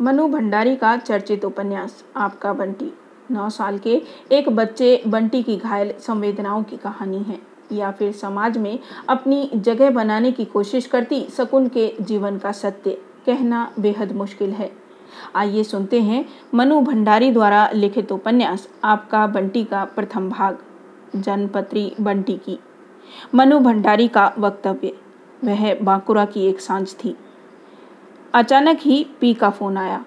मनु भंडारी का चर्चित उपन्यास, आपका बंटी। नौ साल के एक बच्चे बंटी की घायल संवेदनाओं की कहानी है। या फिर समाज में अपनी जगह बनाने की कोशिश करती शकुन के जीवन का सत्य, कहना बेहद मुश्किल है। आइए सुनते हैं मनु भंडारी द्वारा लिखित उपन्यास, आपका बंटी का प्रथम भाग, जनपत्री बंटी की। मनु भंडारी का वक्तव्य, वह बांकुरा की एक साँझ थी। अचानक ही पी का फ़ोन आया।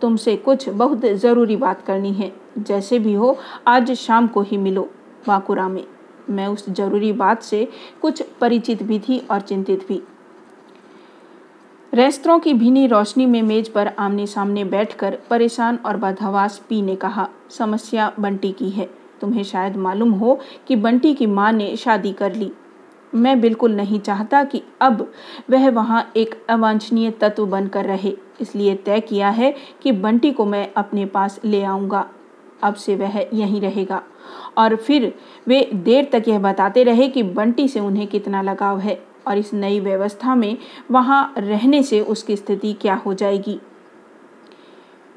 तुमसे कुछ बहुत ज़रूरी बात करनी है। जैसे भी हो, आज शाम को ही मिलो, बाकुरा में। मैं उस ज़रूरी बात से कुछ परिचित भी थी और चिंतित भी। रेस्तरों की भीनी रोशनी में मेज पर आमने सामने बैठकर परेशान और बदहवास पी ने कहा, समस्या बंटी की है। तुम्हें शायद मालूम हो कि बंटी की माँ ने शादी कर ली। मैं बिल्कुल नहीं चाहता कि अब वह वहाँ एक अवांछनीय तत्व बनकर रहे। इसलिए तय किया है कि बंटी को मैं अपने पास ले आऊँगा। अब से वह यहीं रहेगा। और फिर वे देर तक यह बताते रहे कि बंटी से उन्हें कितना लगाव है और इस नई व्यवस्था में वहाँ रहने से उसकी स्थिति क्या हो जाएगी।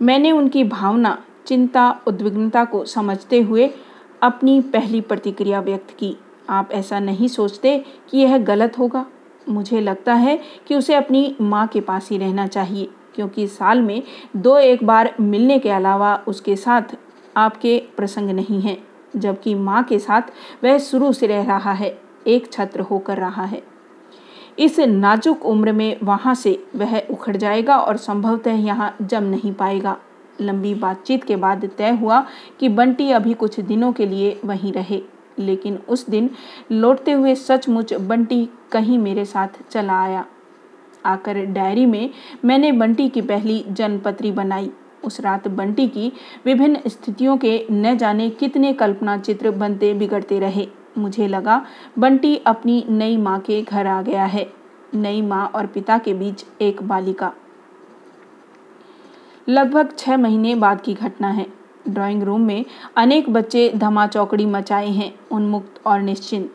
मैंने उनकी भावना, चिंता, उद्विग्नता को समझते हुए अपनी पहली प्रतिक्रिया व्यक्त की। आप ऐसा नहीं सोचते कि यह गलत होगा? मुझे लगता है कि उसे अपनी माँ के पास ही रहना चाहिए, क्योंकि साल में दो एक बार मिलने के अलावा उसके साथ आपके प्रसंग नहीं हैं, जबकि माँ के साथ वह शुरू से रह रहा है, एक छत्र होकर रहा है। इस नाजुक उम्र में वहाँ से वह उखड़ जाएगा और संभवतः यहाँ जम नहीं पाएगा। लंबी बातचीत के बाद तय हुआ कि बंटी अभी कुछ दिनों के लिए वहीं रहे। लेकिन उस दिन लौटते हुए सचमुच बंटी कहीं मेरे साथ चला आया। आकर डायरी में मैंने बंटी की पहली जनपत्री बनाई। उस रात बंटी की विभिन्न स्थितियों के न जाने कितने कल्पना चित्र बनते बिगड़ते रहे। मुझे लगा, बंटी अपनी नई माँ के घर आ गया है। नई माँ और पिता के बीच एक बालिका। लगभग छह महीने बाद की घटना है। ड्राइंग रूम में अनेक बच्चे धमा चौकड़ी मचाए हैं, उन्मुक्त और निश्चिंत।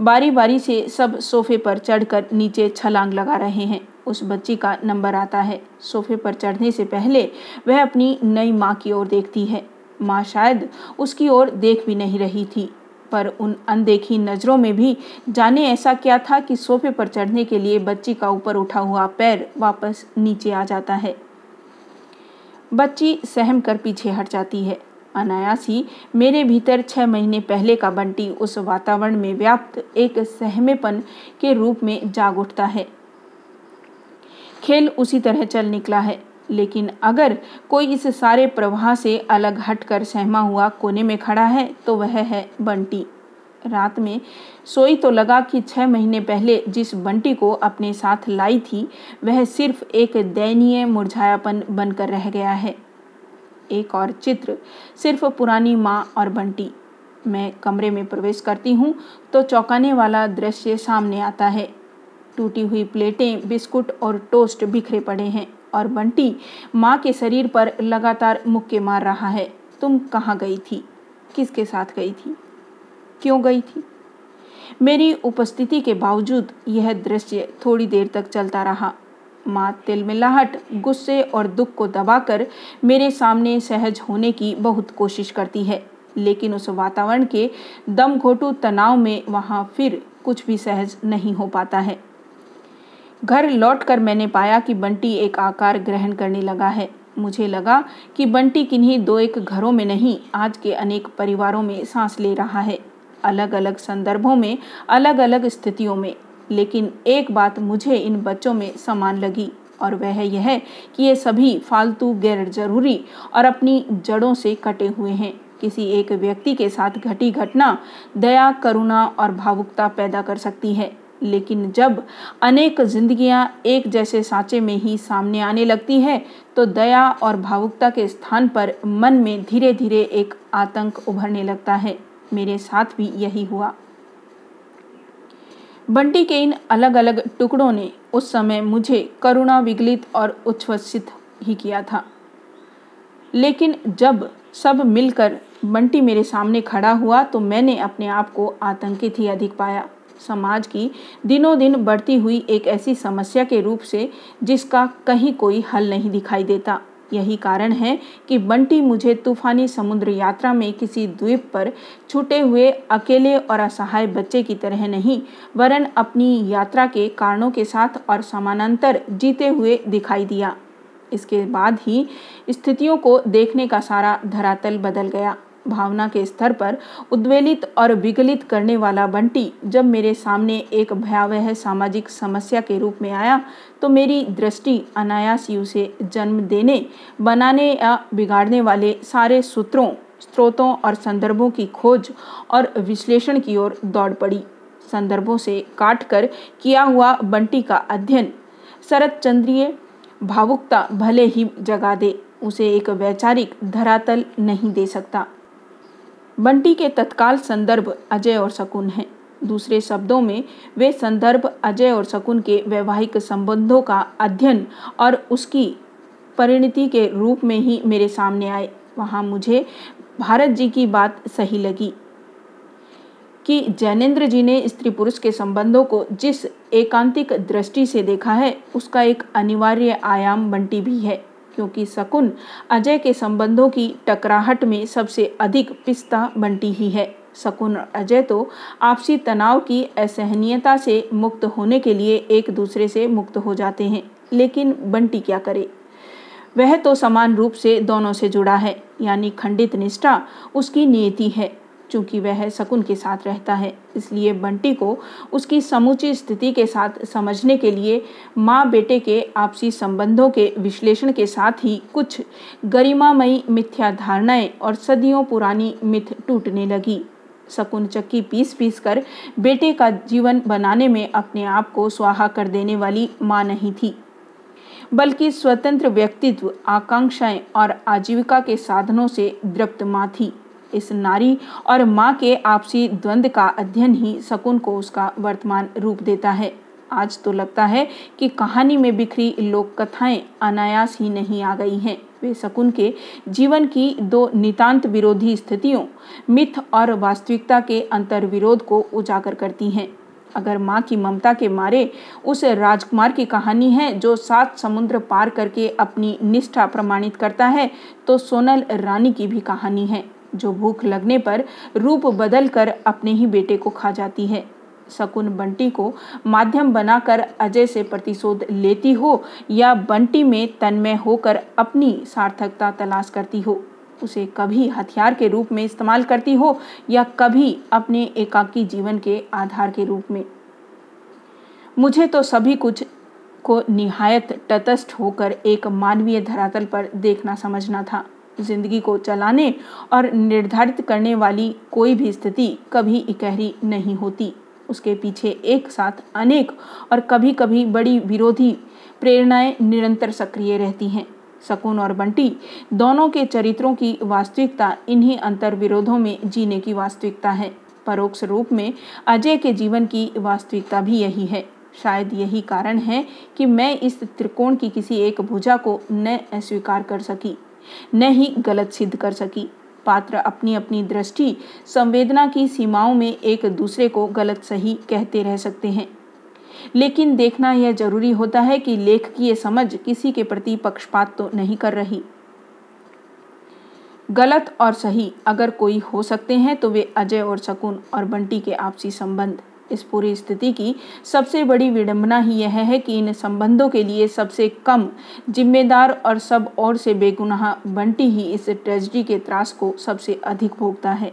बारी बारी से सब सोफे पर चढ़कर नीचे छलांग लगा रहे हैं। उस बच्ची का नंबर आता है। सोफे पर चढ़ने से पहले वह अपनी नई माँ की ओर देखती है। माँ शायद उसकी ओर देख भी नहीं रही थी, पर उन अनदेखी नज़रों में भी जाने ऐसा क्या था कि सोफे पर चढ़ने के लिए बच्ची का ऊपर उठा हुआ पैर वापस नीचे आ जाता है। बच्ची सहम कर पीछे हट जाती है। अनायास ही मेरे भीतर छह महीने पहले का बंटी उस वातावरण में व्याप्त एक सहमेपन के रूप में जाग उठता है। खेल उसी तरह चल निकला है, लेकिन अगर कोई इस सारे प्रवाह से अलग हटकर सहमा हुआ कोने में खड़ा है तो वह है बंटी। रात में सोई तो लगा कि छह महीने पहले जिस बंटी को अपने साथ लाई थी, वह सिर्फ़ एक दयनीय मुरझायापन बनकर रह गया है। एक और चित्र, सिर्फ़ पुरानी माँ और बंटी। मैं कमरे में प्रवेश करती हूँ तो चौंकाने वाला दृश्य सामने आता है। टूटी हुई प्लेटें, बिस्कुट और टोस्ट बिखरे पड़े हैं, और बंटी माँ के शरीर पर लगातार मुक्के मार रहा है। तुम कहाँ गई थी? किसके साथ गई थी? क्यों गई थी? मेरी उपस्थिति के बावजूद यह दृश्य थोड़ी देर तक चलता रहा। माँ तिलमिलाहट गुस्से और दुख को दबाकर मेरे सामने सहज होने की बहुत कोशिश करती है, लेकिन उस वातावरण के दम घोटू तनाव में वहाँ फिर कुछ भी सहज नहीं हो पाता है। घर लौटकर मैंने पाया कि बंटी एक आकार ग्रहण करने लगा है। मुझे लगा कि बंटी किन्हीं दो एक घरों में नहीं, आज के अनेक परिवारों में सांस ले रहा है। अलग अलग संदर्भों में अलग अलग स्थितियों में, लेकिन एक बात मुझे इन बच्चों में समान लगी, और वह यह कि ये सभी फालतू गैर ज़रूरी और अपनी जड़ों से कटे हुए हैं। किसी एक व्यक्ति के साथ घटी घटना दया, करुणा और भावुकता पैदा कर सकती है, लेकिन जब अनेक जिंदगियाँ एक जैसे सांचे में ही सामने आने लगती है तो दया और भावुकता के स्थान पर मन में धीरे धीरे एक आतंक उभरने लगता है। मेरे साथ भी यही हुआ। बंटी के इन अलग अलग टुकड़ों ने उस समय मुझे करुणा विगलित और उच्छ्वसित ही किया था। लेकिन जब सब मिलकर बंटी मेरे सामने खड़ा हुआ तो मैंने अपने आप को आतंकित ही अधिक पाया। समाज की दिनों दिन बढ़ती हुई एक ऐसी समस्या के रूप से, जिसका कहीं कोई हल नहीं दिखाई देता। यही कारण है कि बंटी मुझे तूफानी समुद्र यात्रा में किसी द्वीप पर छूटे हुए अकेले और असहाय बच्चे की तरह नहीं, वरन अपनी यात्रा के कारणों के साथ और समानांतर जीते हुए दिखाई दिया। इसके बाद ही स्थितियों को देखने का सारा धरातल बदल गया। भावना के स्तर पर उद्वेलित और विगलित करने वाला बंटी जब मेरे सामने एक भयावह सामाजिक समस्या के रूप में आया तो मेरी दृष्टि अनायास ही उसे जन्म देने, बनाने या बिगाड़ने वाले सारे सूत्रों, स्रोतों और संदर्भों की खोज और विश्लेषण की ओर दौड़ पड़ी। संदर्भों से काटकर किया हुआ बंटी का अध्ययन शरद चंद्रीय भावुकता भले ही जगा दे, उसे एक वैचारिक धरातल नहीं दे सकता। बंटी के तत्काल संदर्भ अजय और शकुन हैं। दूसरे शब्दों में, वे संदर्भ अजय और शकुन के वैवाहिक संबंधों का अध्ययन और उसकी परिणति के रूप में ही मेरे सामने आए। वहाँ मुझे भारत जी की बात सही लगी कि जैनेन्द्र जी ने स्त्री पुरुष के संबंधों को जिस एकांतिक दृष्टि से देखा है, उसका एक अनिवार्य आयाम बंटी भी है। क्योंकि शकुन अजय के संबंधों की टकराहट में सबसे अधिक पिस्ता बंटी ही है। शकुन और अजय तो आपसी तनाव की असहनीयता से मुक्त होने के लिए एक दूसरे से मुक्त हो जाते हैं, लेकिन बंटी क्या करे? वह तो समान रूप से दोनों से जुड़ा है, यानी खंडित निष्ठा उसकी नियति है। चूँकि वह शकुन के साथ रहता है। इसलिए बंटी को उसकी समूची स्थिति के साथ समझने के लिए माँ बेटे के आपसी संबंधों के विश्लेषण के साथ ही कुछ गरिमामयी मिथ्या धारणाएँ और सदियों पुरानी मिथ टूटने लगी। शकुन चक्की पीस पीस कर बेटे का जीवन बनाने में अपने आप को स्वाहा कर देने वाली माँ नहीं थी। बल्कि स्वतंत्र व्यक्तित्व, आकांक्षाएँ और आजीविका के साधनों से दृप्त माँ थी। इस नारी और माँ के आपसी द्वंद्व का अध्ययन ही शकुन को उसका वर्तमान रूप देता है। आज तो लगता है कि कहानी में बिखरी लोक कथाएँ अनायास ही नहीं आ गई हैं। वे शकुन के जीवन की दो नितांत विरोधी स्थितियों, मिथ और वास्तविकता के अंतर विरोध को उजागर करती हैं। अगर माँ की ममता के मारे उस राजकुमार की कहानी है जो सात समुद्र पार करके अपनी निष्ठा प्रमाणित करता है तो सोनल रानी की भी कहानी है। जो भूख लगने पर रूप बदल कर अपने ही बेटे को खा जाती है। शकुन बंटी को माध्यम बनाकर अजय से प्रतिशोध लेती हो या बंटी में तन्मय होकर अपनी सार्थकता तलाश करती हो। उसे कभी हथियार के रूप में इस्तेमाल करती हो या कभी अपने एकाकी जीवन के आधार के रूप में। मुझे तो सभी कुछ को निहायत तटस्थ होकर एक मानवीय धरातल पर देखना समझना था। ज़िंदगी को चलाने और निर्धारित करने वाली कोई भी स्थिति कभी इकहरी नहीं होती। उसके पीछे एक साथ अनेक और कभी कभी बड़ी विरोधी प्रेरणाएँ निरंतर सक्रिय रहती हैं। शकुन और बंटी दोनों के चरित्रों की वास्तविकता इन्हीं अंतर विरोधों में जीने की वास्तविकता है। परोक्ष रूप में अजय के जीवन की वास्तविकता भी यही है। शायद यही कारण है कि मैं इस त्रिकोण की किसी एक भुजा को न अस्वीकार कर सकी। न ही गलत सिद्ध कर सकी। पात्र अपनी अपनी दृष्टि संवेदना की सीमाओं में एक दूसरे को गलत सही कहते रह सकते हैं। लेकिन देखना यह ज़रूरी होता है कि लेख की यह समझ किसी के प्रति पक्षपात तो नहीं कर रही। गलत और सही अगर कोई हो सकते हैं तो वे अजय और शकुन और बंटी के आपसी संबंध इस पूरी स्थिति की सबसे बड़ी विडंबना ही यह है कि इन संबंधों के लिए सबसे कम जिम्मेदार और सब और से बेगुनाह बंटी ही इस ट्रेजिडी के त्रास को सबसे अधिक भोगता है।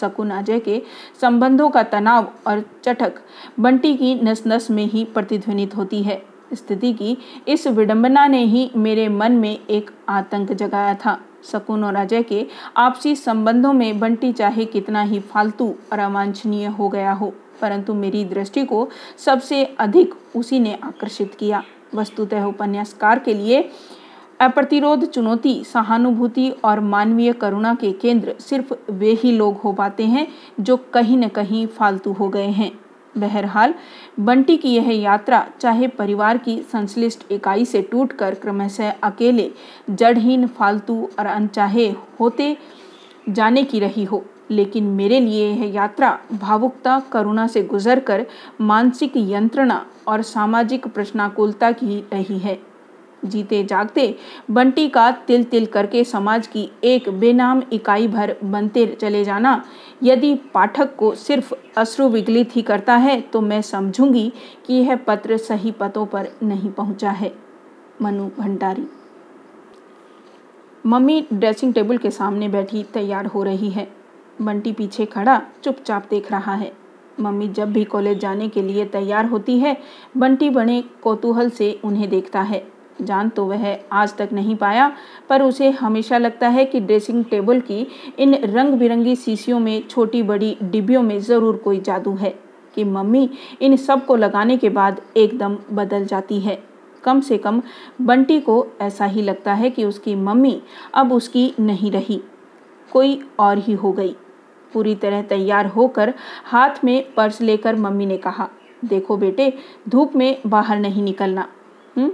शकुन अजय के संबंधों का तनाव और चटक बंटी की नस नस में ही प्रतिध्वनित होती है। स्थिति की इस विडंबना ने ही मेरे मन में एक आतंक जगाया था। शकुन और अजय के आपसी संबंधों में बंटी चाहे कितना ही फालतू और अवांछनीय हो गया हो। परंतु मेरी दृष्टि को सबसे अधिक उसी ने आकर्षित किया। वस्तुतः उपन्यासकार के लिए अप्रतिरोध, चुनौती, सहानुभूति और मानवीय करुणा के केंद्र सिर्फ़ वे ही लोग हो पाते हैं जो कहीं न कहीं फालतू हो गए हैं। बहरहाल, बंटी की यह यात्रा चाहे परिवार की संश्लिष्ट इकाई से टूटकर क्रमशः अकेले, जड़हीन, फालतू और अनचाहे होते जाने की रही हो। लेकिन मेरे लिए यह यात्रा भावुकता, करुणा से गुजरकर मानसिक यंत्रणा और सामाजिक प्रश्नाकुलता की रही है। जीते जागते बंटी का तिल तिल करके समाज की एक बेनाम इकाई भर बनते चले जाना, यदि पाठक को सिर्फ़ अश्रु विगलित ही करता है तो मैं समझूँगी कि यह पत्र सही पतों पर नहीं पहुँचा है। Manu Bhandari. Mummy dressing table के सामने बैठी तैयार हो रही है। बंटी पीछे खड़ा, चुपचाप देख रहा है। मम्मी जब भी कॉलेज जाने के लिए तैयार होती है, बंटी बड़े कौतूहल से उन्हें देखता है। जान तो वह आज तक नहीं पाया, पर उसे हमेशा लगता है कि ड्रेसिंग टेबल की इन रंग बिरंगी शीशियों में, छोटी बड़ी डिब्बियों में ज़रूर कोई जादू है, कि मम्मी इन सबको लगाने के बाद एकदम बदल जाती है। कम से कम बंटी को ऐसा ही लगता है कि उसकी मम्मी अब उसकी नहीं रही। कोई और ही हो गई। पूरी तरह तैयार होकर हाथ में पर्स लेकर मम्मी ने कहा, देखो बेटे, धूप में बाहर नहीं निकलना। हुँ?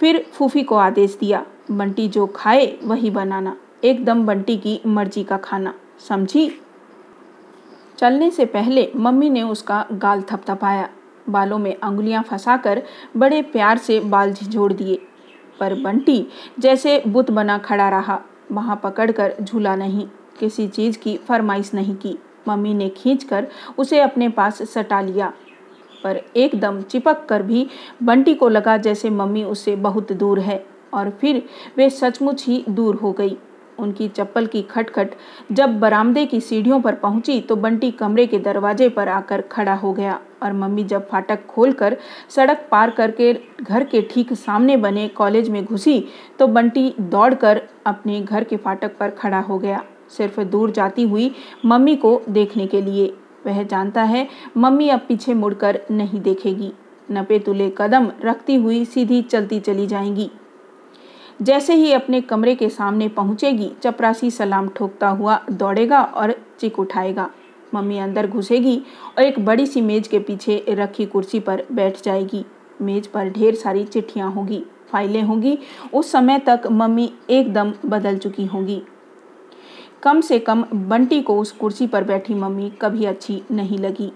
फिर फूफी को आदेश दिया, बंटी जो खाए वही बनाना, एकदम बंटी की मर्ज़ी का खाना, समझी? चलने से पहले मम्मी ने उसका गाल थपथपाया, बालों में अंगुलियाँ फंसाकर बड़े प्यार से बाल झिझोड़ दिए। पर बंटी जैसे बुत बना खड़ा रहा, वहाँ पकड़कर झूला नहीं। किसी चीज़ की फरमाइश नहीं की। मम्मी ने खींचकर उसे अपने पास सटा लिया, पर एकदम चिपक कर भी बंटी को लगा जैसे मम्मी उससे बहुत दूर है, और फिर वे सचमुच ही दूर हो गई। उनकी चप्पल की खटखट जब बरामदे की सीढ़ियों पर पहुँची तो बंटी कमरे के दरवाजे पर आकर खड़ा हो गया, और मम्मी जब फाटक खोलकर सड़क पार करके घर के ठीक सामने बने कॉलेज में घुसी तो बंटी दौड़कर अपने घर के फाटक पर खड़ा हो गया। सिर्फ़ दूर जाती हुई मम्मी को देखने के लिए वह जानता है। मम्मी अब पीछे मुड़कर नहीं देखेगी। नपे तुले कदम रखती हुई सीधी चलती चली जाएँगी। जैसे ही अपने कमरे के सामने पहुंचेगी, चपरासी सलाम ठोकता हुआ दौड़ेगा और चिक उठाएगा। मम्मी अंदर घुसेगी और एक बड़ी सी मेज के पीछे रखी कुर्सी पर बैठ जाएगी। मेज पर ढेर सारी चिट्ठियाँ होंगी, फाइलें होंगी। उस समय तक मम्मी एकदम बदल चुकी होंगी। कम से कम बंटी को उस कुर्सी पर बैठी मम्मी कभी अच्छी नहीं लगी।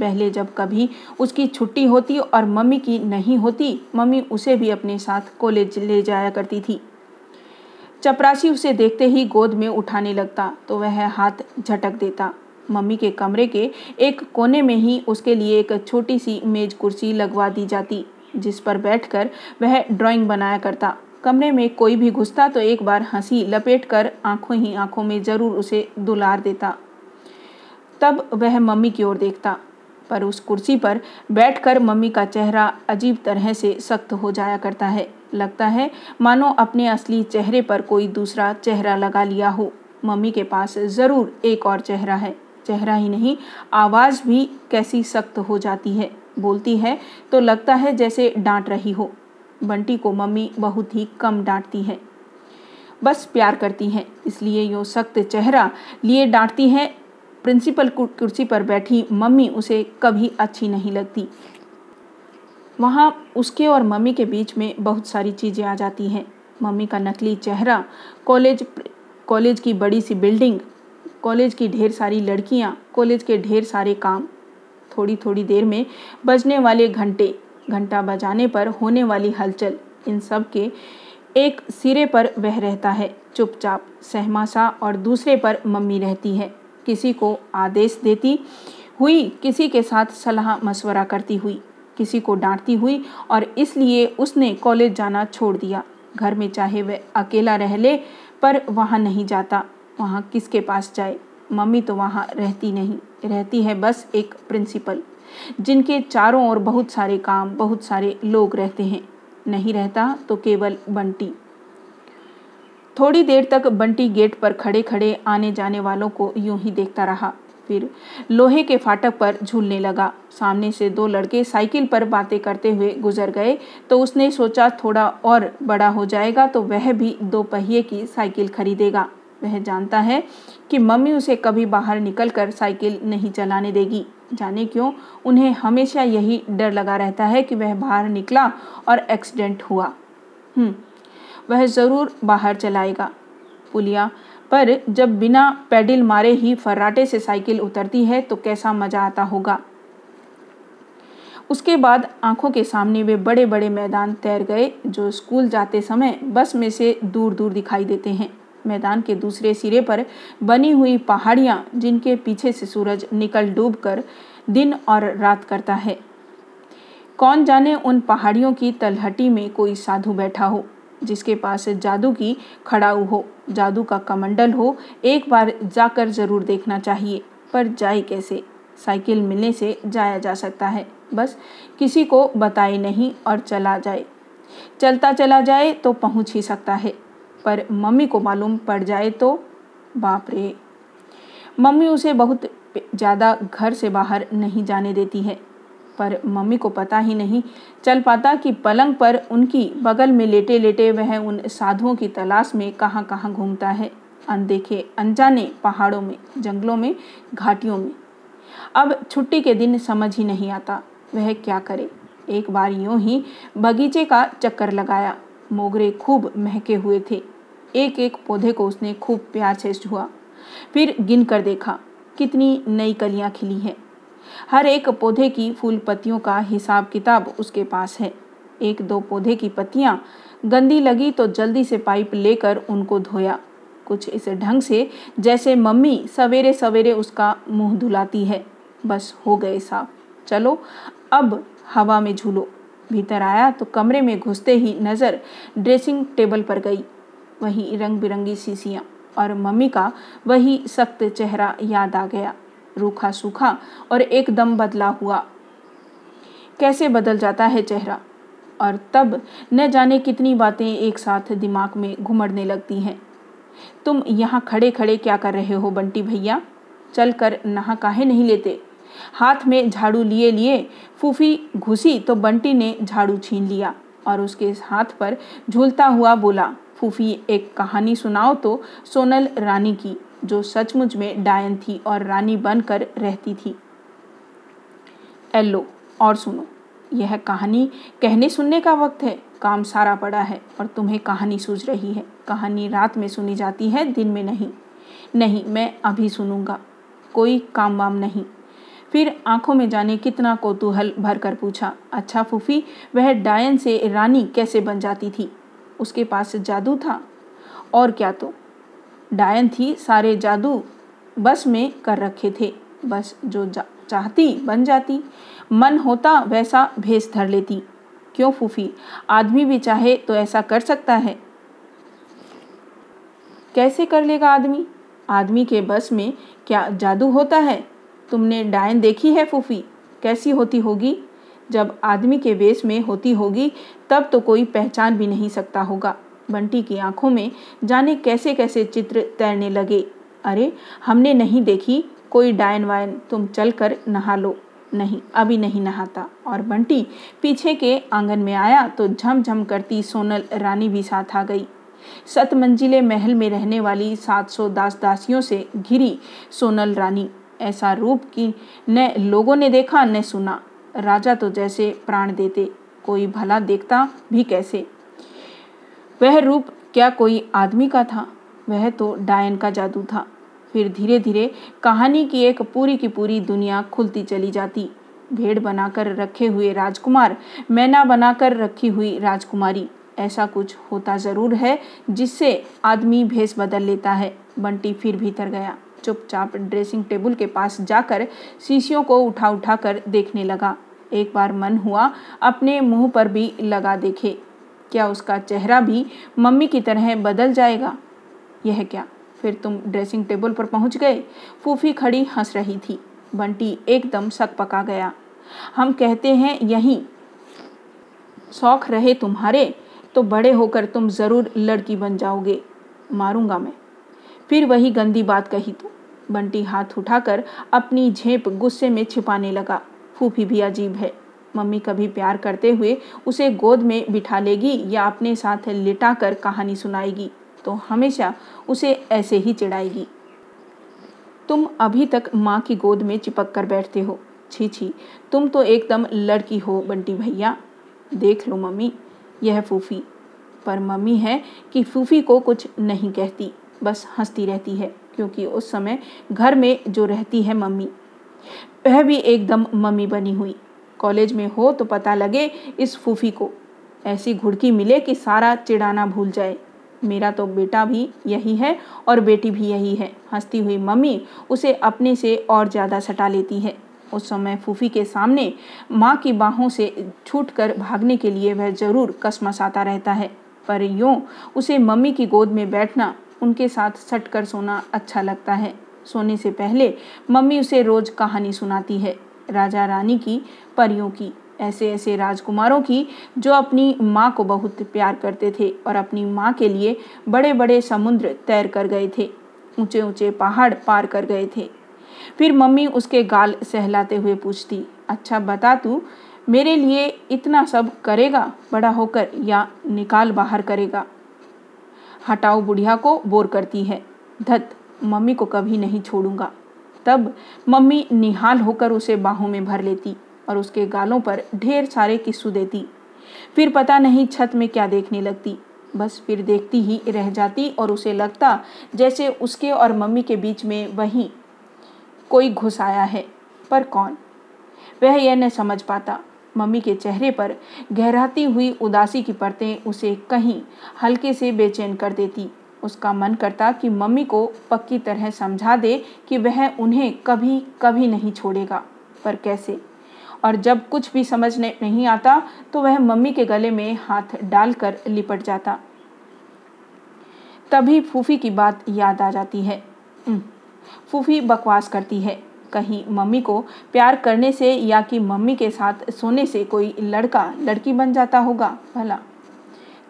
पहले जब कभी उसकी छुट्टी होती और मम्मी की नहीं होती, मम्मी उसे भी अपने साथ कॉलेज ले जाया करती थी। चपरासी उसे देखते ही गोद में उठाने लगता तो वह हाथ झटक देता। मम्मी के कमरे के एक कोने में ही उसके लिए एक छोटी सी मेज कुर्सी लगवा दी जाती, जिस पर बैठकर वह ड्राइंग बनाया करता। कमरे में कोई भी घुसता तो एक बार हँसी लपेट कर आँखों ही आँखों में ज़रूर उसे दुलार देता। तब वह मम्मी की ओर देखता, पर उस कुर्सी पर बैठकर मम्मी का चेहरा अजीब तरह से सख्त हो जाया करता है। लगता है, मानो अपने असली चेहरे पर कोई दूसरा चेहरा लगा लिया हो। मम्मी के पास ज़रूर एक और चेहरा है। चेहरा ही नहीं, आवाज़ भी कैसी सख्त हो जाती है। बोलती है तो लगता है जैसे डांट रही हो। बंटी को मम्मी बहुत ही कम डांटती है। बस प्यार करती हैं, इसलिए यो सख्त चेहरा लिए डांटती हैं। प्रिंसिपल कुर्सी पर बैठी मम्मी उसे कभी अच्छी नहीं लगती। वहाँ उसके और मम्मी के बीच में बहुत सारी चीज़ें आ जाती हैं। मम्मी का नकली चेहरा, कॉलेज कॉलेज की बड़ी सी बिल्डिंग, कॉलेज की ढेर सारी लड़कियाँ, कॉलेज के ढेर सारे काम। थोड़ी थोड़ी देर में बजने वाले घंटे घंटा बजाने पर होने वाली हलचल इन सब के एक सिरे पर वह रहता है। चुपचाप सहमासा और दूसरे पर मम्मी रहती है। किसी को आदेश देती हुई, किसी के साथ सलाह मशवरा करती हुई, किसी को डांटती हुई और इसलिए उसने कॉलेज जाना छोड़ दिया। घर में चाहे वह अकेला रह ले, पर वहाँ नहीं जाता। वहाँ किसके पास जाए? मम्मी तो वहाँ रहती नहीं। रहती है बस एक प्रिंसिपल। जिनके चारों ओर बहुत सारे काम, बहुत सारे लोग रहते हैं। नहीं रहता तो केवल बंटी। थोड़ी देर तक बंटी गेट पर खड़े खड़े आने जाने वालों को यूँ ही देखता रहा। फिर लोहे के फाटक पर झूलने लगा। सामने से दो लड़के साइकिल पर बातें करते हुए गुजर गए। तो उसने सोचा, थोड़ा और बड़ा हो जाएगा तो वह भी दो पहिए की साइकिल खरीदेगा। वह जानता है कि मम्मी उसे कभी बाहर निकलकर साइकिल नहीं चलाने देगी। जाने क्यों? उन्हें हमेशा यही डर लगा रहता है कि वह बाहर निकला और एक्सीडेंट हुआ। हम्म, वह ज़रूर बाहर चलाएगा। पुलिया पर जब बिना पैडल मारे ही फर्राटे से साइकिल उतरती है तो कैसा मज़ा आता होगा? उसके बाद आँखों के सामने वे बड़े बड़े मैदान तैर गए जो स्कूल जाते समय बस में से दूर दूर दिखाई देते हैं। मैदान के दूसरे सिरे पर बनी हुई पहाड़ियाँ, जिनके पीछे से सूरज निकल डूब कर दिन और रात करता है। कौन जाने उन पहाड़ियों की तलहटी में कोई साधु बैठा हो, जिसके पास जादू की खड़ाऊ हो, जादू का कमंडल हो, एक बार जाकर ज़रूर देखना चाहिए, पर जाए कैसे? साइकिल मिलने से जाया जा सकता है, बस किसी को बताए नहीं और चला जाए। चलता चला जाए तो पहुँच ही सकता है। पर मम्मी को मालूम पड़ जाए तो बाप रे। मम्मी उसे बहुत ज़्यादा घर से बाहर नहीं जाने देती है, पर मम्मी को पता ही नहीं चल पाता कि पलंग पर उनकी बगल में लेटे लेटे वह उन साधुओं की तलाश में कहाँ कहाँ घूमता है। अनदेखे अनजाने पहाड़ों में, जंगलों में, घाटियों में। अब छुट्टी के दिन समझ ही नहीं आता, वह क्या करे। एक बार यूँ ही बगीचे का चक्कर लगाया। मोगरे खूब महके हुए थे। एक एक पौधे को उसने खूब प्यार से छुआ फिर गिन कर देखा, कितनी नई कलियाँ खिली हैं। हर एक पौधे की फूल पत्तियों का हिसाब किताब उसके पास है। एक दो पौधे की पत्तियाँ गंदी लगी तो जल्दी से पाइप लेकर उनको धोया। कुछ इस ढंग से जैसे मम्मी सवेरे सवेरे उसका मुँह धुलाती है। बस हो गए साफ़। चलो, अब हवा में झूलो। भीतर आया तो कमरे में घुसते ही नज़र ड्रेसिंग टेबल पर गई। वही रंग बिरंगी शीशियाँ और मम्मी का वही सख्त चेहरा याद आ गया। रूखा सूखा और एकदम बदला हुआ। कैसे बदल जाता है चेहरा? और तब न जाने कितनी बातें एक साथ दिमाग में घुमड़ने लगती हैं। तुम यहाँ खड़े खड़े क्या कर रहे हो बंटी भैया? चल कर नहा काहे नहीं लेते? हाथ में झाड़ू लिए लिए फूफी घुसी तो बंटी ने झाड़ू छीन लिया और उसके हाथ पर झूलता हुआ बोला फूफी, एक कहानी सुनाओ तो सोनल रानी की, जो सचमुच में डायन थी और रानी बनकर रहती थी। एल्लो, और सुनो, यह कहानी कहने सुनने का वक्त है, काम सारा पड़ा है और तुम्हें कहानी सूझ रही है। कहानी रात में सुनी जाती है, दिन में नहीं। नहीं, मैं अभी सुनूँगा, कोई काम वाम नहीं। फिर आँखों में जाने कितना कोतूहल भर कर पूछा अच्छा फूफी, वह डायन से रानी कैसे बन जाती थी? उसके पास जादू था। और क्या तो? डायन थी, सारे जादू बस में कर रखे थे। बस जो चाहती बन जाती। मन होता वैसा भेस धर लेती। क्यों फूफी? आदमी भी चाहे तो ऐसा कर सकता है। कैसे कर लेगा आदमी? आदमी के बस में क्या जादू होता है? तुमने डायन देखी है फूफी? कैसी होती होगी? जब आदमी के वेश में होती होगी, तब तो कोई पहचान भी नहीं सकता होगा। बंटी की आँखों में जाने कैसे कैसे चित्र तैरने लगे। अरे, हमने नहीं देखी, कोई डायन वायन, तुम चल कर नहा लो। नहीं, अभी नहीं नहाता। और बंटी पीछे के आँगन में आया तो झमझम करती सोनल रानी भी साथ आ गई। सत मंजिले महल में रहने वाली सात सौ दास दासियों से घिरी सोनल रानी। ऐसा रूप कि न लोगों ने देखा, न सुना। राजा तो जैसे प्राण देते, कोई भला देखता भी कैसे? वह रूप क्या कोई आदमी का था? वह तो डायन का जादू था। फिर धीरे धीरे कहानी की एक पूरी की पूरी दुनिया खुलती चली जाती। भेड़ बनाकर रखे हुए राजकुमार, मैना बनाकर रखी हुई राजकुमारी। ऐसा कुछ होता ज़रूर है जिससे आदमी भेस बदल लेता है, बंटी फिर भीतर गया। चुपचाप ड्रेसिंग टेबल के पास जाकर शीशियों को उठा उठा कर देखने लगा। एक बार मन हुआ अपने मुँह पर भी लगा देखे। क्या उसका चेहरा भी मम्मी की तरह बदल जाएगा? यह क्या? फिर तुम ड्रेसिंग टेबल पर पहुँच गए? फूफी खड़ी हंस रही थी। बंटी एकदम सक पका गया। हम कहते हैं यहीं। शौक रहे तुम्हारे तो बड़े होकर तुम ज़रूर लड़की बन जाओगे। मारूँगा मैं। फिर वही गंदी बात कही तो। बंटी हाथ उठाकर अपनी झेप गुस्से में छिपाने लगा। फूफी भी अजीब है। मम्मी कभी प्यार करते हुए उसे गोद में बिठा लेगी या अपने साथ लिटा कर कहानी सुनाएगी तो हमेशा उसे ऐसे ही चिढ़ाएगी। तुम अभी तक माँ की गोद में चिपक कर बैठते हो। छी छी, तुम तो एकदम लड़की हो बंटी भैया। देख लो मम्मी, यह फूफी। पर मम्मी है कि फूफी को कुछ नहीं कहती, बस हंसती रहती है। क्योंकि उस समय घर में जो रहती है मम्मी, वह भी एकदम मम्मी बनी हुई। कॉलेज में हो तो पता लगे इस फूफी को। ऐसी घुड़की मिले कि सारा चिड़ाना भूल जाए। मेरा तो बेटा भी यही है और बेटी भी यही है। हंसती हुई मम्मी उसे अपने से और ज़्यादा सटा लेती है। उस समय फूफी के सामने माँ की बाहों से छूटकर भागने के लिए वह ज़रूर कसमसाता रहता है। पर यूँ उसे मम्मी की गोद में बैठना उनके साथ सट कर सोना अच्छा लगता है। सोने से पहले मम्मी उसे रोज कहानी सुनाती है, राजा रानी की परियों की। ऐसे ऐसे राजकुमारों की जो अपनी माँ को बहुत प्यार करते थे और अपनी माँ के लिए बड़े बड़े समुद्र तैर कर गए थे ऊँचे ऊँचे पहाड़ पार कर गए थे। फिर मम्मी उसके गाल सहलाते हुए पूछती अच्छा बता तू, मेरे लिए इतना सब करेगा, बड़ा होकर या निकाल बाहर करेगा? हटाओ बुढ़िया को बोर करती है। धत, मम्मी को कभी नहीं छोड़ूँगा। तब मम्मी निहाल होकर उसे बाहों में भर लेती और उसके गालों पर ढेर सारे किस्सू देती। फिर पता नहीं छत में क्या देखने लगती। बस फिर देखती ही रह जाती और उसे लगता जैसे उसके और मम्मी के बीच में वहीं कोई घुस आया है। पर कौन? वह यह न समझ पाता। मम्मी के चेहरे पर गहराती हुई उदासी की परतें उसे कहीं हल्के से बेचैन कर देती। उसका मन करता कि मम्मी को पक्की तरह समझा दे कि वह उन्हें कभी कभी नहीं छोड़ेगा। पर कैसे? और जब कुछ भी समझ नहीं आता तो वह मम्मी के गले में हाथ डालकर लिपट जाता। तभी फूफी की बात याद आ जाती है। फूफी बकवास करती है। कहीं मम्मी को प्यार करने से या कि मम्मी के साथ सोने से कोई लड़का, लड़की बन जाता होगा, भला।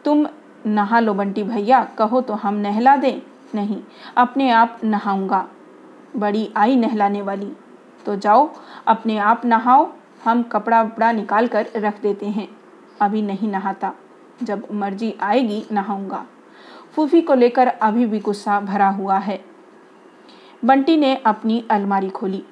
तुम नहा लो बंटी भैया, कहो तो हम नहला दें? नहीं, अपने आप नहाऊँगा। बड़ी आई नहलाने वाली। तो जाओ, अपने आप नहाओ, हम कपड़ा वपड़ा निकाल कर रख देते हैं। अभी नहीं नहाता। जब मर्ज़ी आएगी, नहाऊँगा। फूफी को लेकर अभी भी गुस्सा भरा हुआ है। बंटी ने अपनी अलमारी खोली।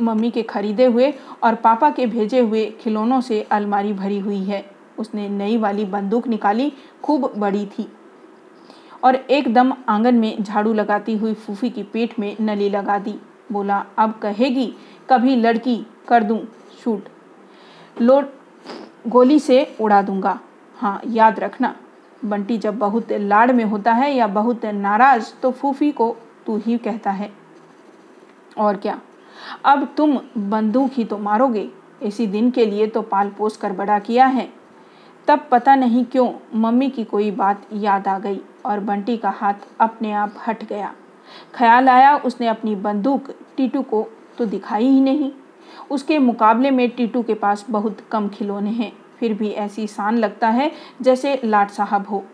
मम्मी के खरीदे हुए और पापा के भेजे हुए खिलौनों से अलमारी भरी हुई है। उसने नई वाली बंदूक निकाली, खूब बड़ी थी। और एकदम आँगन में झाड़ू लगाती हुई फूफी की पेट में नली लगा दी। बोला, अब कहेगी, कभी लड़की कर दूँ शूट लोट गोली से उड़ा दूँगा। हाँ याद रखना, बंटी जब बहुत लाड़ में होता है या बहुत नाराज़ तो फूफी को तू ही कहता है। और क्या? अब तुम बंदूक ही तो मारोगे। इसी दिन के लिए तो पाल पोस कर बड़ा किया है। तब पता नहीं क्यों मम्मी की कोई बात याद आ गई और बंटी का हाथ अपने आप हट गया। ख्याल आया उसने अपनी बंदूक टीटू को तो दिखाई ही नहीं। उसके मुकाबले में टीटू के पास बहुत कम खिलौने हैं। फिर भी ऐसी शान लगता है जैसे लाट साहब हो।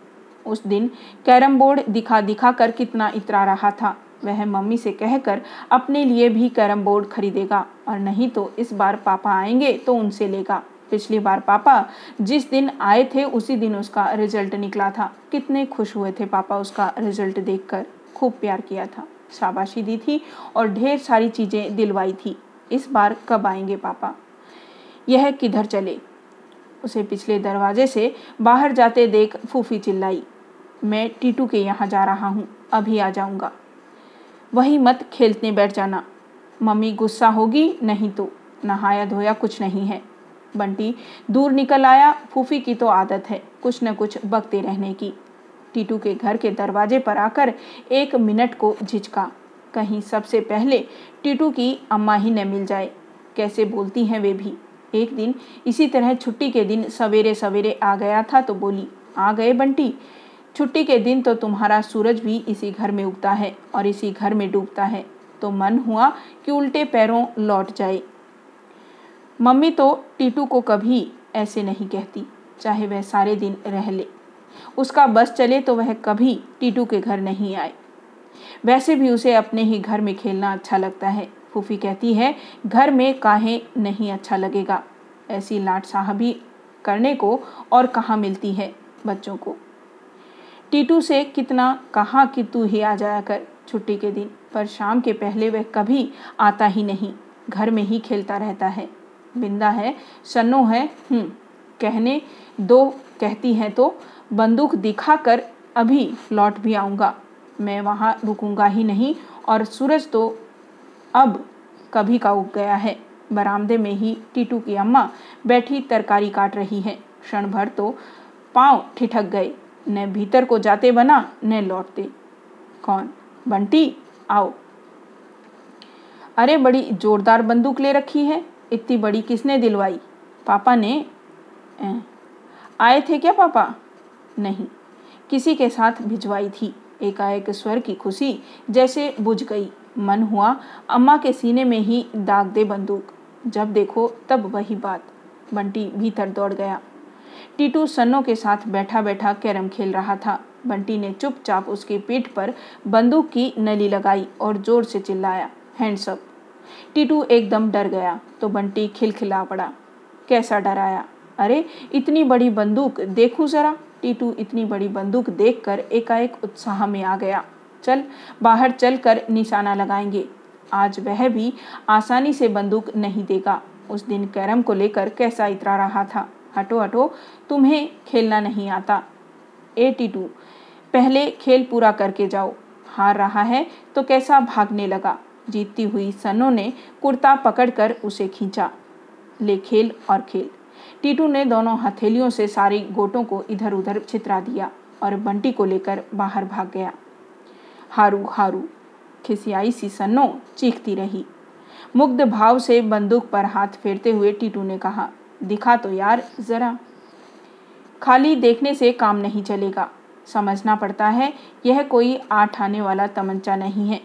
उस दिन कैरम बोर्ड दिखा दिखा कर कितना इतरा रहा था। वह मम्मी से कहकर अपने लिए भी कैरम बोर्ड खरीदेगा और नहीं तो इस बार पापा आएँगे तो उनसे लेगा। पिछली बार पापा जिस दिन आए थे, उसी दिन उसका रिज़ल्ट निकला था। कितने खुश हुए थे पापा उसका रिज़ल्ट देखकर। खूब प्यार किया था। शाबाशी दी थी और ढेर सारी चीज़ें दिलवाई थी। इस बार कब आएँगे पापा? यह किधर चले? उसे पिछले दरवाजे से बाहर जाते देख फूफी चिल्लाई। मैं टीटू के यहाँ जा रहा हूँ। अभी आ जाऊँगा। वही मत खेलने बैठ जाना। मम्मी, गुस्सा होगी? नहीं तो। नहाया धोया कुछ नहीं है। बंटी, दूर निकल आया। फूफी की तो आदत है कुछ न कुछ बकते रहने की। टीटू के घर के दरवाजे पर आकर एक मिनट को झिझका। कहीं सबसे पहले टीटू की अम्मा ही न मिल जाए। कैसे बोलती हैं वे भी। एक दिन इसी तरह छुट्टी के दिन सवेरे सवेरे आ गया था तो बोली, आ गए बंटी? छुट्टी के दिन तो तुम्हारा सूरज भी इसी घर में उगता है और इसी घर में डूबता है। तो मन हुआ कि उल्टे पैरों लौट जाए। मम्मी तो टीटू को कभी ऐसे नहीं कहती, चाहे वह सारे दिन रह ले। उसका बस चले तो वह कभी टीटू के घर नहीं आए। वैसे भी उसे अपने ही घर में खेलना अच्छा लगता है। फूफी कहती है, घर में काहे नहीं अच्छा लगेगा? ऐसी लाट साहबी करने को और कहाँ मिलती है बच्चों को। टीटू से कितना, कहा कि तू ही आ जाया कर छुट्टी के दिन। पर शाम के पहले वह कभी आता ही नहीं। घर में ही खेलता रहता है। बिंदा है, सन्नो है हम्म कहने दो, कहती हैं तो बंदूक दिखा कर अभी लौट भी आऊँगा। मैं वहाँ रुकूँगा ही नहीं और सूरज तो अब कभी का उग गया है। बरामदे में ही टीटू की अम्मा बैठी तरकारी काट रही है। क्षण भर तो पाँव ठिठक गए। न भीतर को जाते बना न लौटते। कौन? बंटी? आओ। अरे, बड़ी जोरदार बंदूक ले रखी है। इतनी बड़ी किसने दिलवाई? पापा ने? आए थे क्या पापा? नहीं। किसी के साथ भिजवाई थी। एकाएक स्वर की खुशी जैसे बुझ गई। मन हुआ अम्मा के सीने में ही दाग दे बंदूक। जब देखो तब वही बात। बंटी भीतर दौड़ गया। टीटू सन्नों के साथ बैठा बैठा कैरम खेल रहा था। बंटी ने चुपचाप उसकी पीठ पर बंदूक की नली लगाई और ज़ोर से चिल्लाया, हैंड्स अप! टीटू एकदम डर गया तो बंटी खिलखिला पड़ा। कैसा डराया अरे, इतनी बड़ी बंदूक, देखूँ जरा? टीटू इतनी बड़ी बंदूक देखकर एकाएक उत्साह में आ गया। चल, बाहर चल कर निशाना लगाएँगे। आज वह भी आसानी से बंदूक नहीं देगा। उस दिन कैरम को लेकर कैसा इतरा रहा था? हटो हटो, तुम्हें खेलना नहीं आता। ए टीटू पहले खेल पूरा करके जाओ। हार रहा है तो कैसा भागने लगा? जीतती हुई सनो ने कुर्ता पकड़कर उसे खींचा। ले खेल और खेल। टीटू ने दोनों हथेलियों से सारी गोटों को इधर उधर छितरा दिया और बंटी को लेकर बाहर भाग गया। हारू हारू, खिसियाई सी सन्नो चीखती रही। मुग्ध भाव से बंदूक पर हाथ फेरते हुए टीटू ने कहा दिखा तो यार जरा। खाली देखने से काम नहीं चलेगा। समझना पड़ता है, यह कोई आठ आने वाला तमंचा नहीं है,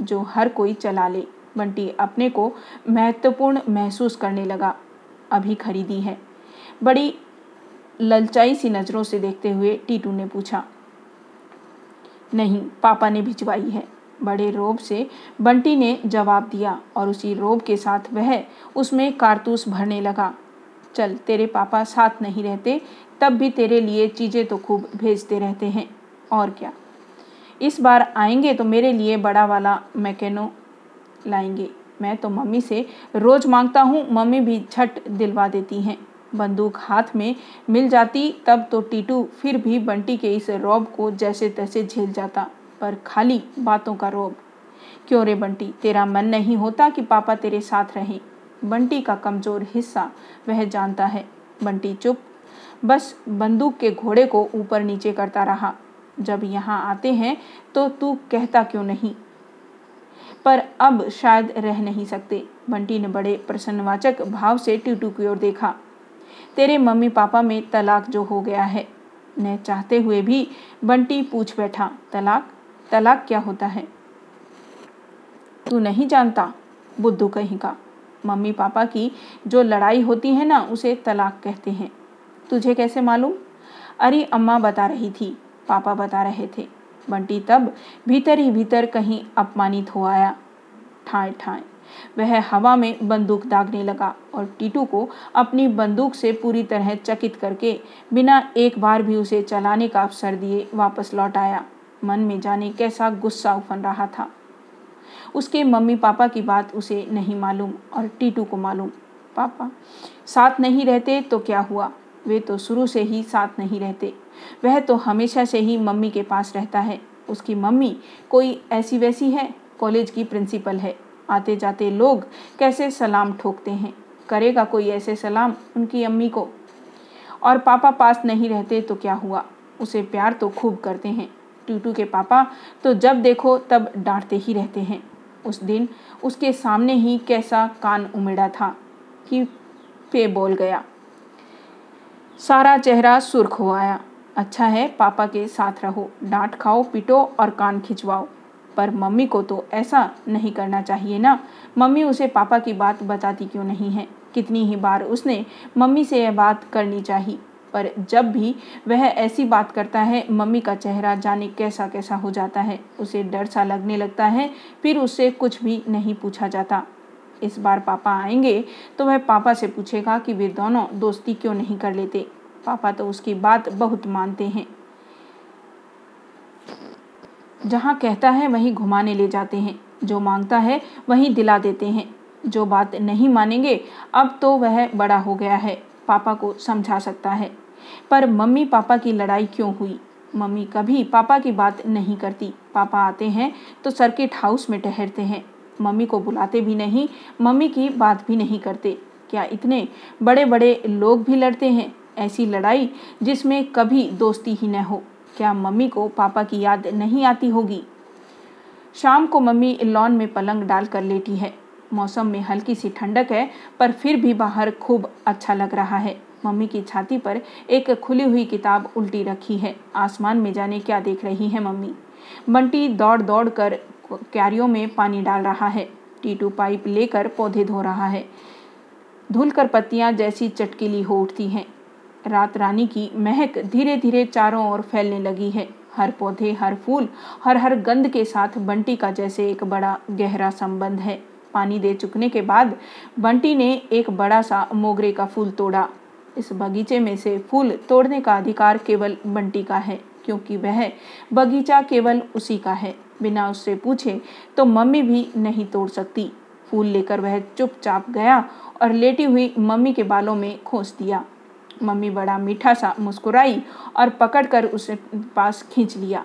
जो हर कोई चला ले। बंटी अपने को महत्वपूर्ण महसूस करने लगा, अभी खरीदी है। बड़ी ललचाई सी नज़रों से देखते हुए टीटू ने पूछा, नहीं, पापा ने भिजवाई है। बड़े रोब से बंटी ने जवाब दिया और उसी रोब के साथ वह उसमें कारतूस भरने लगा। चल, तेरे पापा साथ नहीं रहते, तब भी तेरे लिए चीज़ें तो खूब भेजते रहते हैं। और क्या? इस बार आएँगे तो मेरे लिए बड़ा वाला मैकेनो लाएँगे। मैं तो मम्मी से रोज़ माँगता हूँ, मम्मी भी झट दिलवा देती हैं। बंदूक हाथ में मिल जाती, तब तो टीटू फिर भी बंटी के इस रौब को जैसे तैसे झेल जाता। पर खाली बातों का रौब। क्यों रे बंटी, तेरा मन नहीं होता कि पापा तेरे साथ रहें? बंटी का कमज़ोर हिस्सा, वह जानता है। बंटी चुप, बस बंदूक के घोड़े को ऊपर नीचे करता रहा। जब यहाँ आते हैं तो तू कहता क्यों नहीं? पर अब शायद रह नहीं सकते। बंटी ने बड़े प्रसन्नवाचक भाव से ट्यूटू की ओर देखा। तेरे मम्मी पापा में तलाक जो हो गया है। न चाहते हुए भी बंटी पूछ बैठा, तलाक? तलाक क्या होता है? तू नहीं जानता, बुद्धू कहीं का। मम्मी पापा की जो लड़ाई होती है ना, उसे तलाक कहते हैं। तुझे कैसे मालूम? अरे, अम्मा बता रही थी, पापा बता रहे थे। बंटी तब भीतर ही भीतर कहीं अपमानित हो आया। ठाए ठाए। वह हवा में बंदूक दागने लगा और टीटू को अपनी बंदूक से पूरी तरह चकित करके बिना एक बार भी उसे चलाने का अवसर दिए वापस लौट आया। मन में जाने कैसा गुस्सा उफन रहा था। उसके मम्मी पापा की बात उसे नहीं मालूम और टीटू को मालूम। पापा, साथ नहीं रहते तो क्या हुआ? वे तो शुरू से ही साथ नहीं रहते। वह तो हमेशा से ही मम्मी के पास रहता है। उसकी मम्मी कोई ऐसी वैसी है? कॉलेज की प्रिंसिपल है। आते जाते लोग कैसे सलाम ठोकते हैं? करेगा कोई ऐसे सलाम उनकी अम्मी को? और पापा पास नहीं रहते तो क्या हुआ? उसे प्यार तो खूब करते हैं। टूटू के पापा तो जब देखो तब डांटते ही रहते हैं। उस दिन उसके सामने ही कैसा कान उमेड़ा था कि पे बोल गया। सारा चेहरा सुर्ख हो आया। अच्छा है, पापा के साथ रहो। डांट खाओ, पिटो और कान खिंचवाओ। पर मम्मी को तो ऐसा नहीं करना चाहिए ना। मम्मी उसे पापा की बात बताती क्यों नहीं है? कितनी ही बार उसने मम्मी से यह बात करनी चाहिए पर जब भी वह ऐसी बात करता है, मम्मी का चेहरा जाने कैसा कैसा हो जाता है, उसे डर सा लगने लगता है, फिर उससे कुछ भी नहीं पूछा जाता। इस बार पापा आएँगे तो वह पापा से पूछेगा कि वे दोनों दोस्ती क्यों नहीं कर लेते? पापा तो उसकी बात बहुत मानते हैं। जहाँ कहता है, वहीं घुमाने ले जाते हैं। जो माँगता है, वहीं दिला देते हैं। जो बात नहीं मानेंगे, अब तो वह बड़ा हो गया है। पापा को समझा सकता है। पर मम्मी पापा की लड़ाई क्यों हुई? मम्मी कभी पापा की बात नहीं करती। पापा आते हैं तो सर्किट हाउस में ठहरते हैं। मम्मी को बुलाते भी नहीं, मम्मी की बात भी नहीं करते। क्या इतने बड़े बड़े लोग भी लड़ते हैं? ऐसी लड़ाई जिसमें कभी दोस्ती ही न हो। क्या मम्मी को पापा की याद नहीं आती होगी? शाम को मम्मी लॉन में पलंग डाल कर लेटी है। मौसम में हल्की सी ठंडक है, पर फिर भी बाहर खूब अच्छा लग रहा है। मम्मी की छाती पर एक खुली हुई किताब उल्टी रखी है। आसमान में जाने क्या देख रही है मम्मी? बंटी दौड़ दौड़ कर क्यारियों में पानी डाल रहा है। टीटू पाइप लेकर पौधे धो रहा है। धुल कर पत्तियाँ जैसी चटकीली हो उठती हैं। रात रानी की महक धीरे धीरे चारों ओर फैलने लगी है। हर पौधे, हर फूल, हर हर गंध के साथ बंटी का जैसे एक बड़ा गहरा संबंध है। पानी दे चुकने के बाद बंटी ने एक बड़ा सा मोगरे का फूल तोड़ा। इस बगीचे में से फूल तोड़ने का अधिकार केवल बंटी का है, क्योंकि वह बगीचा केवल उसी का है। बिना उससे पूछे तो मम्मी भी नहीं तोड़ सकती। फूल लेकर वह चुपचाप गया और लेटी हुई मम्मी के बालों में खोस दिया। मम्मी बड़ा मीठा सा मुस्कुराई और पकड़कर उसे पास खींच लिया।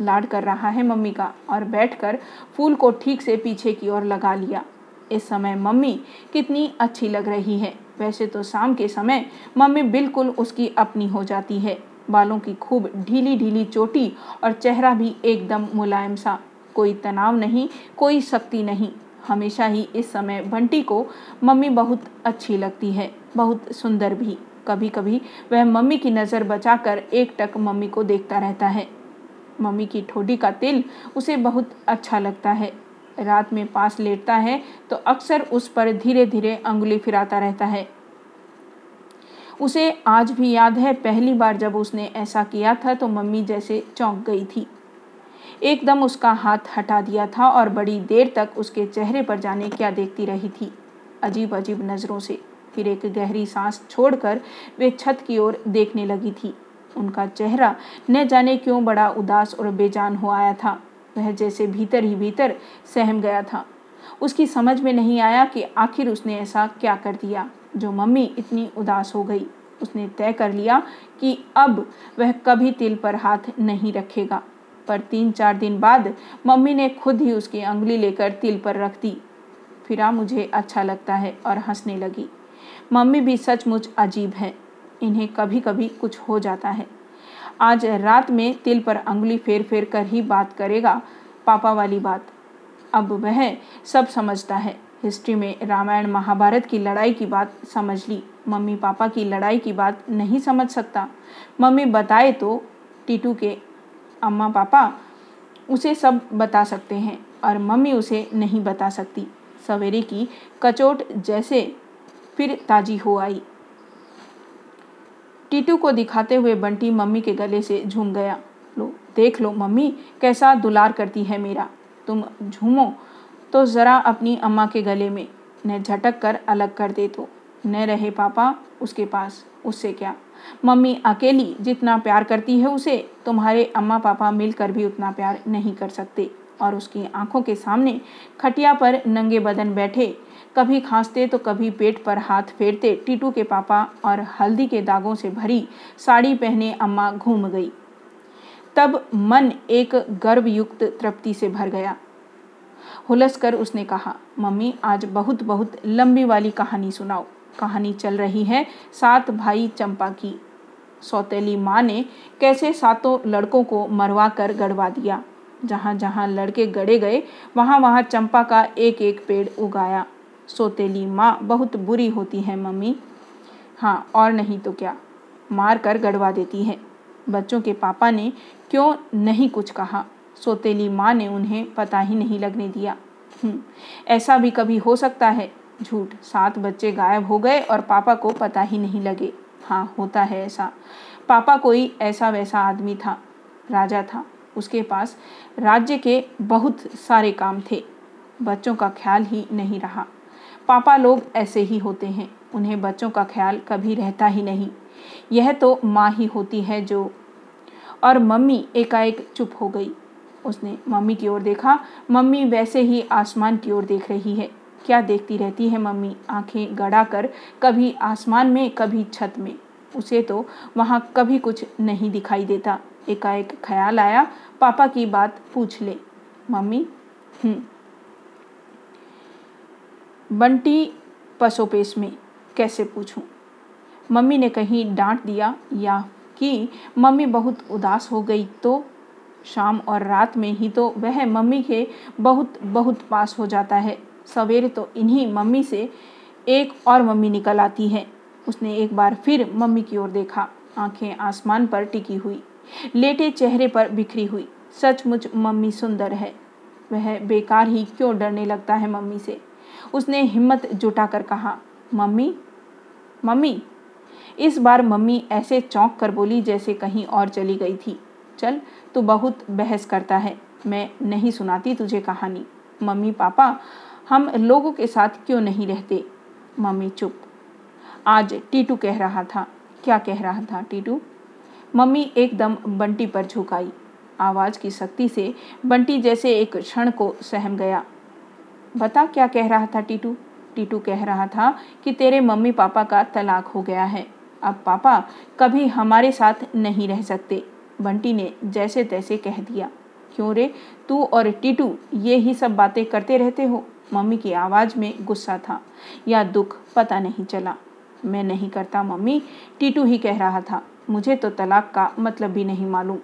लाड कर रहा है मम्मी का और बैठकर फूल को ठीक से पीछे की ओर लगा लिया। इस समय मम्मी कितनी अच्छी लग रही है। वैसे तो शाम के समय मम्मी बिल्कुल उसकी अपनी हो जाती है। बालों की खूब ढीली ढीली चोटी और चेहरा भी एकदम मुलायम सा। कोई तनाव नहीं, कोई शक्ति नहीं। हमेशा ही इस समय बंटी को मम्मी बहुत अच्छी लगती है, बहुत सुंदर भी। कभी कभी वह मम्मी की नज़र बचाकर एक टक मम्मी को देखता रहता है। मम्मी की ठोडी का तिल उसे बहुत अच्छा लगता है। रात में पास लेटता है तो अक्सर उस पर धीरे धीरे अंगुली फिराता रहता है। उसे आज भी याद है, पहली बार जब उसने ऐसा किया था तो मम्मी जैसे चौंक गई थी। एकदम उसका हाथ हटा दिया था और बड़ी देर तक उसके चेहरे पर जाने क्या देखती रही थी। अजीब अजीब नज़रों से फिर एक गहरी सांस छोड़कर वे छत की ओर देखने लगी थी। उनका चेहरा न जाने क्यों बड़ा उदास और बेजान हो आया था। वह जैसे भीतर ही भीतर सहम गया था। उसकी समझ में नहीं आया कि आखिर उसने ऐसा क्या कर दिया, जो मम्मी इतनी उदास हो गई। उसने तय कर लिया कि अब वह कभी तिल पर हाथ नहीं रखेगा। पर तीन चार दिन बाद मम्मी ने खुद ही उसकी अंगुली लेकर तिल पर रख दी। फिर, मुझे अच्छा लगता है और हंसने लगी। मम्मी भी सचमुच अजीब है। इन्हें कभी कभी कुछ हो जाता है। आज रात में तिल पर अंगुली फेर फेर कर ही बात करेगा, पापा वाली बात। अब वह सब समझता है। हिस्ट्री में रामायण महाभारत की लड़ाई की बात समझ ली। मम्मी पापा की लड़ाई की बात नहीं समझ सकता। मम्मी बताए तो टीटू के अम्मा पापा उसे सब बता सकते हैं और मम्मी उसे नहीं बता सकती। सवेरे की कचोट जैसे फिर ताजी हो आई। टीटू को दिखाते हुए बंटी मम्मी के गले से झूम गया। लो, देख लो मम्मी, कैसा दुलार करती है मेरा। तुम झूमो तो ज़रा अपनी अम्मा के गले में। न झटक कर अलग कर दे तो। न रहे पापा उसके पास, उससे क्या? मम्मी अकेली जितना प्यार करती है उसे, तुम्हारे अम्मा पापा मिलकर भी उतना प्यार नहीं कर सकते। और उसकी आँखों के सामने खटिया पर नंगे बदन बैठे कभी खांसते तो कभी पेट पर हाथ फेरते, टीटू के पापा और हल्दी के दागों से भरी साड़ी पहने अम्मा घूम गई। तब मन एक गर्वयुक्त तृप्ति से भर गया। हुलस कर उसने कहा, मम्मी, आज बहुत बहुत लंबी वाली कहानी सुनाओ। कहानी चल रही है सात भाई चंपा की। सौतेली माँ ने कैसे सातों लड़कों को मरवा कर गड़वा दिया। जहाँ जहाँ लड़के गड़े गए, वहाँ वहाँ चंपा का एक एक पेड़ उगाया। सोतेली माँ बहुत बुरी होती है मम्मी। हाँ और नहीं तो क्या? मार कर गड़वा देती है। बच्चों के पापा ने क्यों नहीं कुछ कहा? सोतेली माँ ने उन्हें पता ही नहीं लगने दिया। हम्म, ऐसा भी कभी हो सकता है? झूठ। सात बच्चे गायब हो गए और पापा को पता ही नहीं लगे। हाँ होता है ऐसा। पापा कोई ऐसा वैसा आदमी था राजा था। उसके पास राज्य के बहुत सारे काम थे। बच्चों का ख्याल ही नहीं रहा। पापा लोग ऐसे ही होते हैं। उन्हें बच्चों का ख्याल कभी रहता ही नहीं। यह तो माँ ही होती है जो और मम्मी एकाएक चुप हो गई। उसने मम्मी की ओर देखा। मम्मी वैसे ही आसमान की ओर देख रही है। क्या देखती रहती है मम्मी? आँखें गड़ा कर कभी आसमान में, कभी छत में। उसे तो वहाँ कभी कुछ नहीं दिखाई देता। एकाएक ख्याल आया। पापा की बात पूछ ले। मम्मी हम्म बंटी पसोपेश में कैसे पूछूँ? मम्मी ने कहीं डांट दिया या कि मम्मी बहुत उदास हो गई तो? शाम और रात में ही तो वह मम्मी के बहुत बहुत पास हो जाता है। सवेरे तो इन्हीं मम्मी से एक और मम्मी निकल आती है। उसने एक बार फिर मम्मी की ओर देखा। आँखें आसमान पर टिकी हुई। लेटे चेहरे पर बिखरी हुई। सचमुच मम्मी सुंदर है। वह बेकार ही क्यों डरने लगता है मम्मी से? उसने हिम्मत जुटाकर कहा, मम्मी मम्मी। इस बार मम्मी ऐसे चौंक कर बोली जैसे कहीं और चली गई थी। चल, तू बहुत बहस करता है, मैं नहीं सुनाती तुझे कहानी। मम्मी, पापा, हम लोगों के साथ क्यों नहीं रहते? मम्मी चुप। आज टीटू कह रहा था। क्या कह रहा था टीटू? मम्मी एकदम बंटी पर झुकाई आवाज़ की शक्ति से बंटी जैसे एक क्षण को सहम गया। बता क्या कह रहा था टीटू? टीटू कह रहा था कि तेरे मम्मी पापा का तलाक हो गया है। अब पापा कभी हमारे साथ नहीं रह सकते। बंटी ने जैसे तैसे कह दिया। क्यों रे? तू और टीटू ये ही सब बातें करते रहते हो। मम्मी की आवाज़ में गुस्सा था या दुख पता नहीं चला। मैं नहीं करता मम्मी, टीटू ही कह रहा था। मुझे तो तलाक का मतलब भी नहीं मालूम।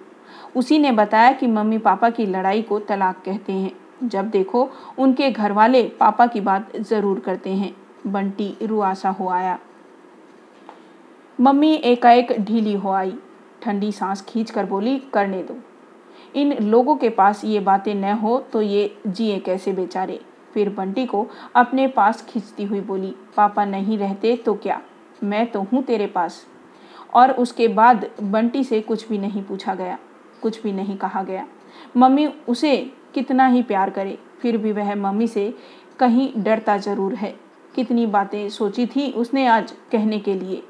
उसी ने बताया कि मम्मी पापा की लड़ाई को तलाक कहते हैं। जब देखो उनके घर वाले पापा की बात ज़रूर करते हैं। बंटी रुआसा हो आया। मम्मी एकाएक ढीली हो आई। ठंडी सांस खींच कर बोली, करने दो। इन लोगों के पास ये बातें न हो तो ये जिए कैसे बेचारे? फिर बंटी को अपने पास खींचती हुई बोली, पापा नहीं रहते तो क्या? मैं तो हूँ तेरे पास। और उसके बाद बंटी से कुछ भी नहीं पूछा गया, कुछ भी नहीं कहा गया। मम्मी उसे कितना ही प्यार करे, फिर भी वह मम्मी से कहीं डरता ज़रूर है। कितनी बातें सोची थी उसने आज कहने के लिए।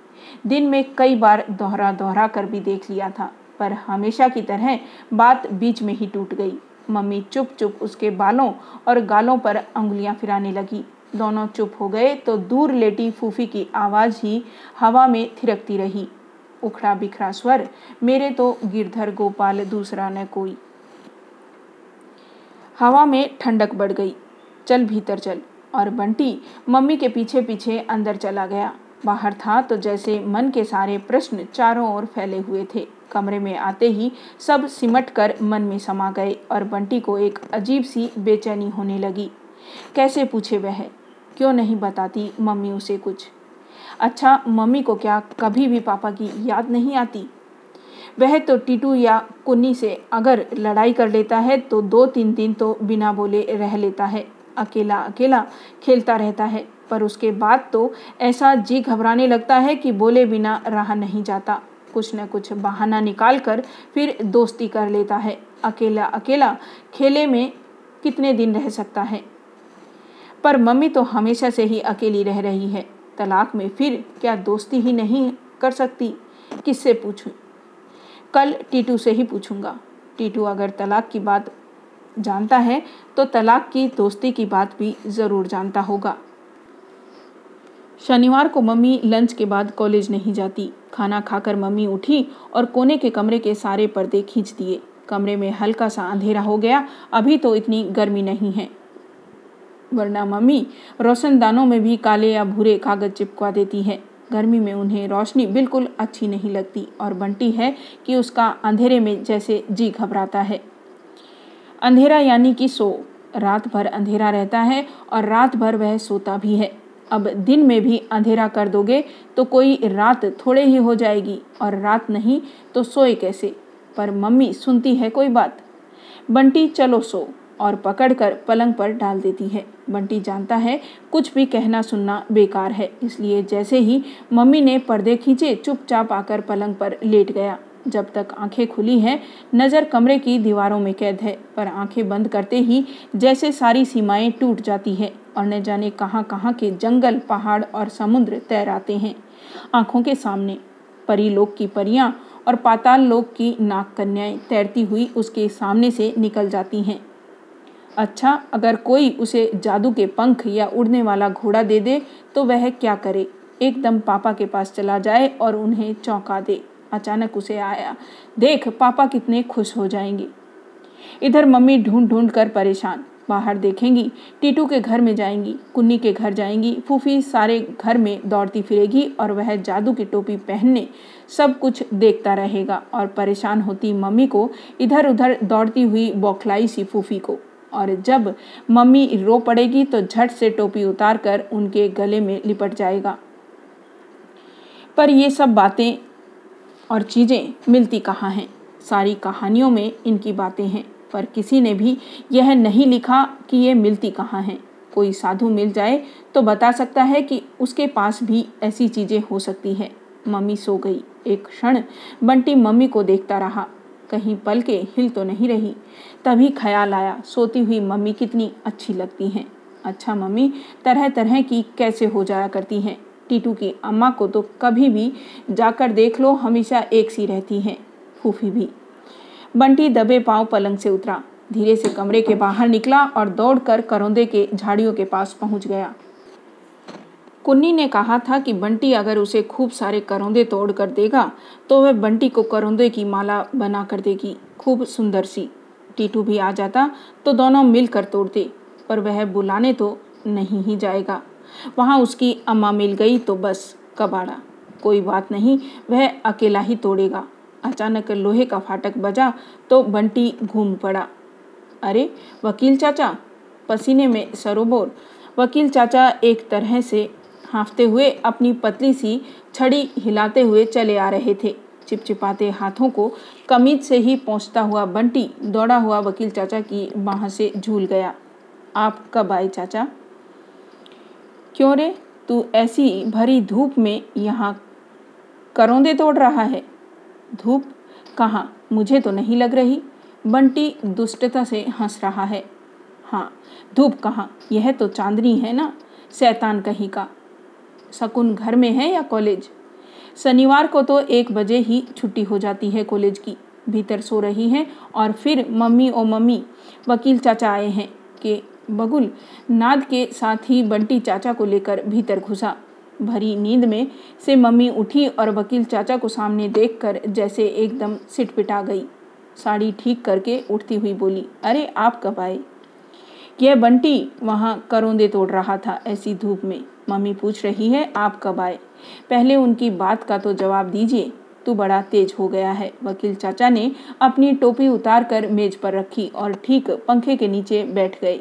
दिन में कई बार दोहरा दोहरा कर भी देख लिया था, पर हमेशा की तरह बात बीच में ही टूट गई। मम्मी चुप चुप उसके बालों और गालों पर उंगलियाँ फिराने लगी। दोनों चुप हो गए तो दूर लेटी फूफी की आवाज़ ही हवा में थिरकती रही। उखड़ा बिखरा स्वर, मेरे तो गिरधर गोपाल दूसरा न कोई। हवा में ठंडक बढ़ गई। चल भीतर चल। और बंटी मम्मी के पीछे पीछे अंदर चला गया। बाहर था तो जैसे मन के सारे प्रश्न चारों ओर फैले हुए थे। कमरे में आते ही सब सिमट कर मन में समा गए और बंटी को एक अजीब सी बेचैनी होने लगी। कैसे पूछे वह? क्यों नहीं बताती मम्मी उसे कुछ? अच्छा मम्मी को क्या कभी भी पापा की याद नहीं आती? वह तो टीटू या कुन्नी से अगर लड़ाई कर लेता है तो दो तीन दिन तो बिना बोले रह लेता है। अकेला अकेला खेलता रहता है, पर उसके बाद तो ऐसा जी घबराने लगता है कि बोले बिना रहा नहीं जाता। कुछ न कुछ बहाना निकाल कर फिर दोस्ती कर लेता है। अकेला अकेला खेले में कितने दिन रह सकता है? पर मम्मी तो हमेशा से ही अकेली रह रही है। तलाक में फिर क्या दोस्ती ही नहीं कर सकती? किससे पूछूँ? कल टीटू से ही पूछूँगा। टीटू अगर तलाक की बात जानता है तो तलाक की दोस्ती की बात भी ज़रूर जानता होगा। शनिवार को मम्मी लंच के बाद कॉलेज नहीं जाती। खाना खाकर मम्मी उठी और कोने के कमरे के सारे पर्दे खींच दिए। कमरे में हल्का सा अंधेरा हो गया। अभी तो इतनी गर्मी नहीं है। वरना मम्मी रोशनदानों में भी काले या भूरे कागज़ चिपका देती है। गर्मी में उन्हें रोशनी बिल्कुल अच्छी नहीं लगती और बंटी है कि उसका अंधेरे में जैसे जी घबराता है। अंधेरा यानी कि सो। रात भर अंधेरा रहता है और रात भर वह सोता भी है। अब दिन में भी अंधेरा कर दोगे तो कोई रात थोड़े ही हो जाएगी और रात नहीं तो सोए कैसे? पर मम्मी सुनती है कोई बात? बंटी, चलो सो। और पकड़कर पलंग पर डाल देती है। बंटी जानता है, कुछ भी कहना सुनना बेकार है। इसलिए जैसे ही मम्मी ने पर्दे खींचे, चुपचाप आकर पलंग पर लेट गया। जब तक आँखें खुली हैं, नज़र कमरे की दीवारों में कैद है। पर आँखें बंद करते ही जैसे सारी सीमाएँ टूट जाती है और न जाने कहाँ कहाँ के जंगल, पहाड़ और समुद्र तैराते हैं। आँखों के सामने परी लोक की परियाँ और पाताल लोग की नाग कन्याएँ तैरती हुई उसके सामने से निकल जाती हैं। अच्छा अगर कोई उसे जादू के पंख या उड़ने वाला घोड़ा दे दे तो वह क्या करे? एकदम पापा के पास चला जाए और उन्हें चौंका दे। अचानक उसे आया। देख, पापा कितने खुश हो जाएँगे। इधर मम्मी ढूंढ ढूंढ कर परेशान। बाहर देखेंगी, टीटू के घर में जाएँगी, कुन्नी के घर जाएँगी, फूफी सारे घर में दौड़ती फिरेगी और वह जादू की टोपी पहनने सब कुछ देखता रहेगा और परेशान होती मम्मी को इधर उधर दौड़ती हुई बौखलाई सी फूफी को। और जब मम्मी रो पड़ेगी तो झट से टोपी उतार कर उनके गले में लिपट जाएगा। पर ये सब बातें और चीज़ें मिलती कहाँ हैं? सारी कहानियों में इनकी बातें हैं, पर किसी ने भी यह नहीं लिखा कि ये मिलती कहाँ हैं। कोई साधु मिल जाए तो बता सकता है कि उसके पास भी ऐसी चीज़ें हो सकती है। मम्मी सो गई। एक क्षण बंटी मम्मी को देखता रहा। कहीं पल के हिल तो नहीं रही। तभी ख्याल आया, सोती हुई मम्मी कितनी अच्छी लगती हैं। अच्छा मम्मी तरह तरह की कैसे हो जाया करती हैं? टीटू की अम्मा को तो कभी भी जाकर देख लो, हमेशा एक सी रहती हैं, फूफी भी। बंटी दबे पाँव पलंग से उतरा, धीरे से कमरे के बाहर निकला और दौड़कर करौंदे के झाड़ियों के पास पहुँच गया। कुन्नी ने कहा था कि बंटी अगर उसे खूब सारे करौंदे तोड़ कर देगा तो वह बंटी को करौंदे की माला बना कर देगी, खूब सुंदर सी। टीटू भी आ जाता तो दोनों मिलकर तोड़ते, पर वह बुलाने तो नहीं ही जाएगा। वहाँ उसकी अम्मा मिल गई तो बस कबाड़ा। कोई बात नहीं, वह अकेला ही तोड़ेगा। अचानक लोहे का फाटक बजा तो बंटी घूम पड़ा। अरे, वकील चाचा? पसीने में सरोबोर। वकील चाचा एक तरह से हाँफते हुए अपनी पतली सी छड़ी हिलाते हुए चले आ रहे थे। चिपचिपाते हाथों को कमीज से ही पहुँचता हुआ बंटी, दौड़ा हुआ वकील चाचा की बाह से झूल गया। आप कब आए चाचा? क्यों रे? तू ऐसी भरी धूप में यहाँ करौंदे तोड़ रहा है। धूप? कहाँ? मुझे तो नहीं लग रही बंटी दुष्टता से हंस रहा है। हाँ धूप कहाँ? यह तो चांदनी है ना? शैतान कहीं का। शकुन घर में है या कॉलेज? शनिवार को तो एक बजे ही छुट्टी हो जाती है कॉलेज की। भीतर सो रही हैं और फिर मम्मी ओ मम्मी, वकील चाचा आए हैं कि बगुल, नाद के साथ ही बंटी चाचा को लेकर भीतर घुसा। भरी नींद में से मम्मी उठी और वकील चाचा को सामने देखकर जैसे एकदम सिटपिटा गई। साड़ी ठीक करके उठती हुई बोली, अरे, आप कब आए? यह बंटी वहाँ करोंदे तोड़ रहा था, ऐसी धूप में। मम्मी पूछ रही है, आप कब आए? पहले उनकी बात का तो जवाब दीजिए। तू बड़ा तेज हो गया है। वकील चाचा ने अपनी टोपी उतार कर मेज पर रखी और ठीक पंखे के नीचे बैठ गए।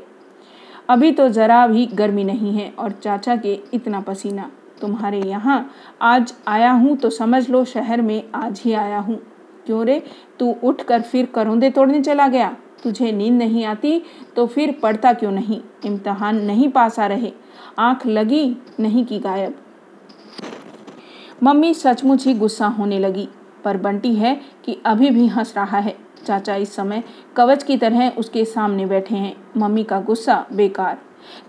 अभी तो ज़रा भी गर्मी नहीं है और चाचा के इतना पसीना। तुम्हारे यहाँ आज आया हूँ तो समझ लो शहर में आज ही आया हूँ। क्यों रे? तू उठ कर फिर करौंदे तोड़ने चला गया। तुझे नींद नहीं आती तो फिर पढ़ता क्यों नहीं? इम्तहान नहीं पास आ रहे। आँख लगी नहीं की गायब। मम्मी सचमुच ही गुस्सा होने लगी, पर बंटी है कि अभी भी हंस रहा है। चाचा इस समय कवच की तरह उसके सामने बैठे हैं। मम्मी का गुस्सा बेकार।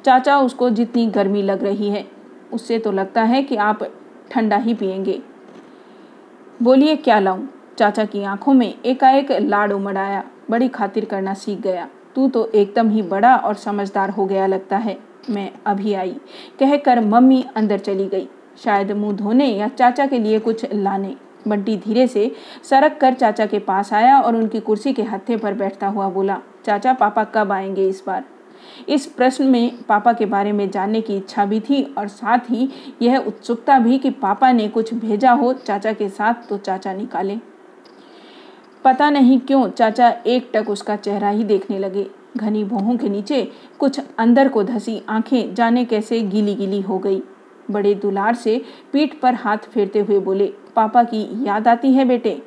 चाचा उसको जितनी गर्मी लग रही है, उससे तो लगता है कि आप ठंडा ही पियेंगे। बोलिए, क्या लाऊं? चाचा की आँखों में एकाएक लाड़ उमड़ आया। बड़ी खातिर करना सीख गया। तू तो एकदम ही बड़ा और समझदार हो गया लगता है। मैं अभी आई। कहकर मम्मी अंदर चली गई। शायद मुँह धोने या चाचा के लिए कुछ लाने। बंटी धीरे से सरक कर चाचा के पास आया और उनकी कुर्सी के हत्थे पर बैठता हुआ बोला, चाचा, पापा कब आएँगे इस बार? इस प्रश्न में पापा के बारे में जानने की इच्छा भी थी और साथ ही यह उत्सुकता भी कि पापा ने कुछ भेजा हो चाचा के साथ तो चाचा निकाले। पता नहीं क्यों चाचा एक टक उसका चेहरा ही देखने लगे। घनी भौहों के नीचे कुछ अंदर को धसी आँखें जाने कैसे गीली गीली हो गई। बड़े दुलार से पीठ पर हाथ फेरते हुए बोले, पापा की याद आती है बेटे?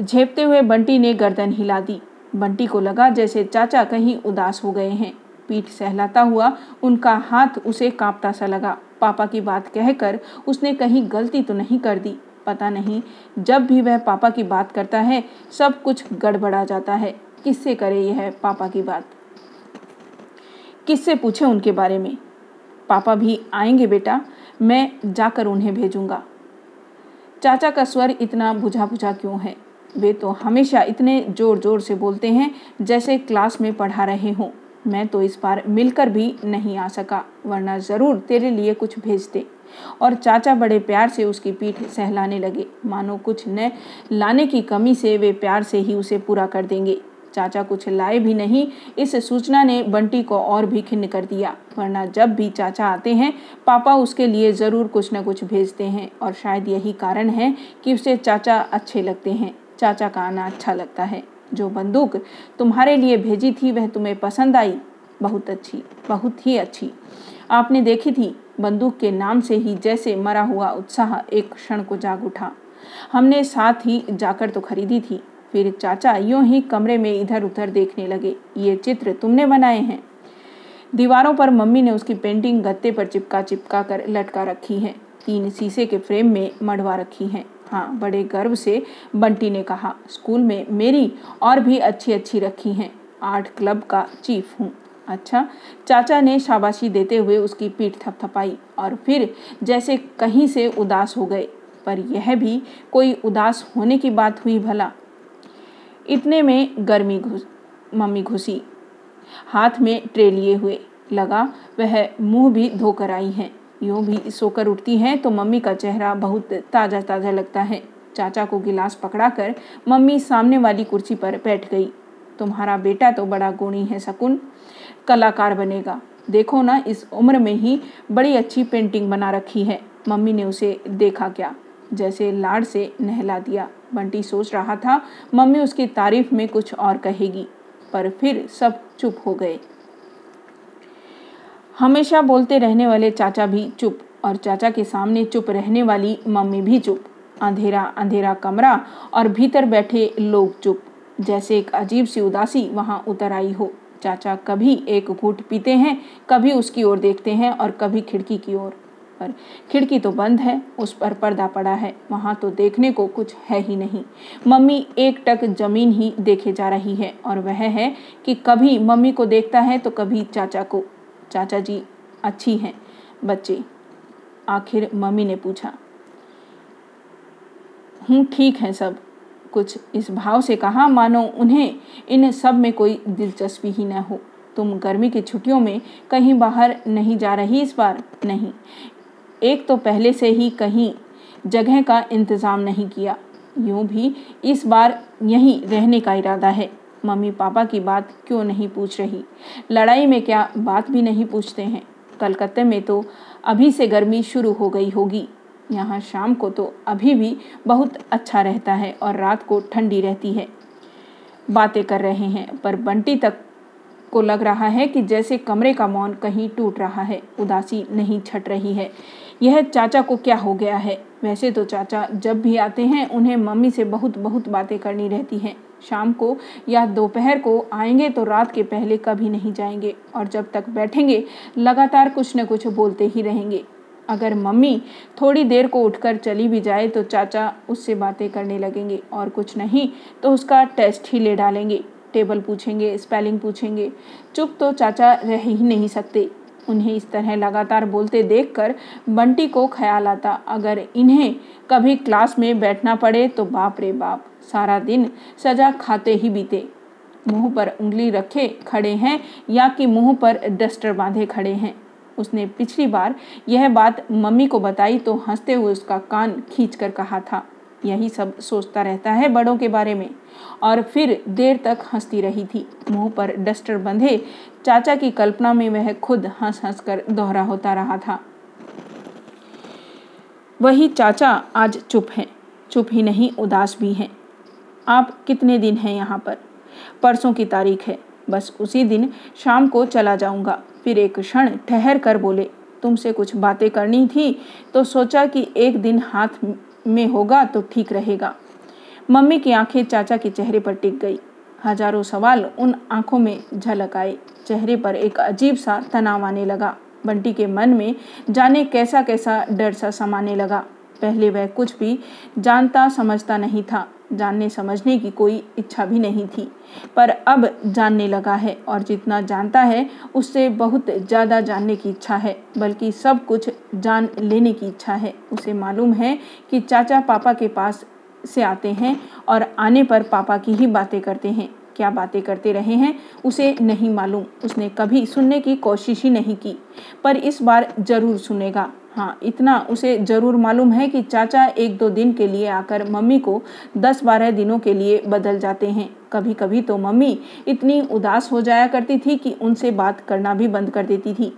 झेपते हुए बंटी ने गर्दन हिला दी। बंटी को लगा जैसे चाचा कहीं उदास हो गए हैं। पीठ सहलाता हुआ उनका हाथ उसे कांपता सा लगा। पापा की बात कहकर उसने कहीं गलती तो नहीं कर दी। पता नहीं, जब भी वह पापा की बात करता है, सब कुछ गड़बड़ा जाता है। किससे करे यह पापा की बात? किससे पूछे उनके बारे में? पापा भी आएँगे बेटा, मैं जाकर उन्हें भेजूँगा। चाचा का स्वर इतना बुझा बुझा क्यों है? वे तो हमेशा इतने ज़ोर ज़ोर से बोलते हैं जैसे क्लास में पढ़ा रहे हों। मैं तो इस बार मिलकर भी नहीं आ सका, वरना ज़रूर तेरे लिए कुछ भेजते। और चाचा बड़े प्यार से उसकी पीठ सहलाने लगे। मानो कुछ न लाने की कमी से वे प्यार से ही उसे पूरा कर देंगे। चाचा कुछ लाए भी नहीं। इस सूचना ने बंटी को और भी खिन्न कर दिया, वरना जब भी चाचा आते हैं, पापा उसके लिए ज़रूर कुछ न कुछ भेजते हैं और शायद यही कारण है कि उसे चाचा अच्छे लगते हैं। चाचा का आना अच्छा लगता है। जो बंदूक तुम्हारे लिए भेजी थी, वह तुम्हें पसंद आई? बहुत अच्छी, बहुत ही अच्छी। आपने देखी थी? बंदूक के नाम से ही जैसे मरा हुआ उत्साह एक क्षण को जाग उठा। हमने साथ ही जाकर तो खरीदी थी। फिर चाचा यूँ ही कमरे में इधर उधर देखने लगे। ये चित्र तुमने बनाए हैं। दीवारों पर मम्मी ने उसकी पेंटिंग गत्ते पर चिपका चिपका कर लटका रखी है। तीन शीशे के फ्रेम में मढ़वा रखी हैं। हाँ बड़े गर्व से बंटी ने कहा, स्कूल में मेरी और भी अच्छी अच्छी रखी हैं। आर्ट क्लब का चीफ हूँ। अच्छा चाचा ने शाबाशी देते हुए उसकी पीठ थपथपाई और फिर जैसे कहीं से उदास हो गए। पर यह भी कोई उदास होने की बात हुई भला। इतने में गर्मी घुस, मम्मी घुसी। हाथ में ट्रे लिए हुए लगा, वह मुँह भी धोकर आई हैं। यूँ भी सोकर उठती हैं तो मम्मी का चेहरा बहुत ताज़ा ताज़ा लगता है। चाचा को गिलास पकड़ाकर मम्मी सामने वाली कुर्सी पर बैठ गई। तुम्हारा बेटा तो बड़ा गुणी है, शकुन। कलाकार बनेगा। देखो ना, इस उम्र में ही बड़ी अच्छी पेंटिंग बना रखी है। मम्मी ने उसे देखा क्या? जैसे लाड से नहला दिया। बंटी सोच रहा था, मम्मी उसकी तारीफ़ में कुछ और कहेगी, पर फिर सब चुप हो गए। हमेशा बोलते रहने वाले चाचा भी चुप और चाचा के सामने चुप रहने वाली मम्मी भी चुप। अंधेरा अंधेरा कमरा और भीतर बैठे लोग चुप। जैसे एक अजीब सी उदासी वहाँ उतर आई हो। चाचा कभी एक घूट पीते हैं, कभी उसकी ओर देखते हैं और कभी खिड़की की ओर। पर। खिड़की तो बंद है, उस पर पर्दा पड़ा है, वहाँ तो देखने को कुछ है ही नहीं। मम्मी एक टक ज़मीन ही देखे जा रही है और वह है कि कभी मम्मी को देखता है तो कभी चाचा को। चाचा जी अच्छी हैं, बच्चे। आखिर मम्मी ने पूछा, हूँ, ठीक है सब। कुछ इस भाव से कहा मानो उन्हें इन सब में कोई दिलचस्पी ही न हो। तुम गर्मी की छुट्टियों में कहीं बाहर नहीं जा रही इस बार? नहीं। एक तो पहले से ही कहीं जगह का इंतज़ाम नहीं किया। यूँ भी इस बार यहीं रहने का इरादा है। मम्मी पापा की बात क्यों नहीं पूछ रही? लड़ाई में क्या बात भी नहीं पूछते हैं? कलकत्ते में तो अभी से गर्मी शुरू हो गई होगी। यहाँ शाम को तो अभी भी बहुत अच्छा रहता है और रात को ठंडी रहती है। बातें कर रहे हैं, पर बंटी तक को लग रहा है कि जैसे कमरे का मौन कहीं टूट रहा है। उदासी नहीं छट रही है। यह चाचा को क्या हो गया है? वैसे तो चाचा जब भी आते हैं, उन्हें मम्मी से बहुत बहुत बातें करनी रहती हैं। शाम को या दोपहर को आएँगे तो रात के पहले कभी नहीं जाएँगे और जब तक बैठेंगे, लगातार कुछ न कुछ बोलते ही रहेंगे। अगर मम्मी थोड़ी देर को उठकर चली भी जाए तो चाचा उससे बातें करने लगेंगे और कुछ नहीं तो उसका टेस्ट ही ले डालेंगे। टेबल पूछेंगे, स्पेलिंग पूछेंगे। चुप तो चाचा रह ही नहीं सकते। उन्हें इस तरह लगातार बोलते देखकर बंटी को ख्याल आता। अगर इन्हें कभी क्लास में बैठना पड़े तो बाप रे बाप, सारा दिन सजा खाते ही बीते। मुँह पर उंगली रखे खड़े हैं या कि मुँह पर डस्टर बांधे खड़े हैं? उसने पिछली बार यह बात मम्मी को बताई तो हँसते हुए उसका कान खींच कर कहा था। यही सब सोचता रहता है बड़ों के बारे में। और फिर देर तक हंसती रही थी। मुँह पर डस्टर बंधे चाचा की कल्पना में वह खुद हंस हंस कर दोहरा होता रहा था। वही चाचा आज चुप है। चुप ही नहीं, उदास भी हैं। आप कितने दिन हैं यहाँ पर? परसों की तारीख है। बस उसी दिन शाम को चला जाऊँगा। फिर एक क्षण ठहर कर बोले, तुमसे कुछ बातें करनी थी तो सोचा कि एक दिन हाथ में होगा तो ठीक रहेगा। मम्मी की आँखें चाचा के चेहरे पर टिक गई। हज़ारों सवाल उन आँखों में झलक आए। चेहरे पर एक अजीब सा तनाव आने लगा। बंटी के मन में जाने कैसा कैसा डर सा समाने लगा। पहले वह कुछ भी जानता समझता नहीं था। जानने समझने की कोई इच्छा भी नहीं थी। पर अब जानने लगा है और जितना जानता है, उससे बहुत ज़्यादा जानने की इच्छा है, बल्कि सब कुछ जान लेने की इच्छा है। उसे मालूम है कि चाचा पापा के पास से आते हैं और आने पर पापा की ही बातें करते हैं। क्या बातें करते रहे हैं, उसे नहीं मालूम। उसने कभी सुनने की कोशिश ही नहीं की, पर इस बार ज़रूर सुनेगा। हाँ इतना उसे ज़रूर मालूम है कि चाचा एक दो दिन के लिए आकर मम्मी को दस बारह दिनों के लिए बदल जाते हैं। कभी कभी तो मम्मी इतनी उदास हो जाया करती थी कि उनसे बात करना भी बंद कर देती थी।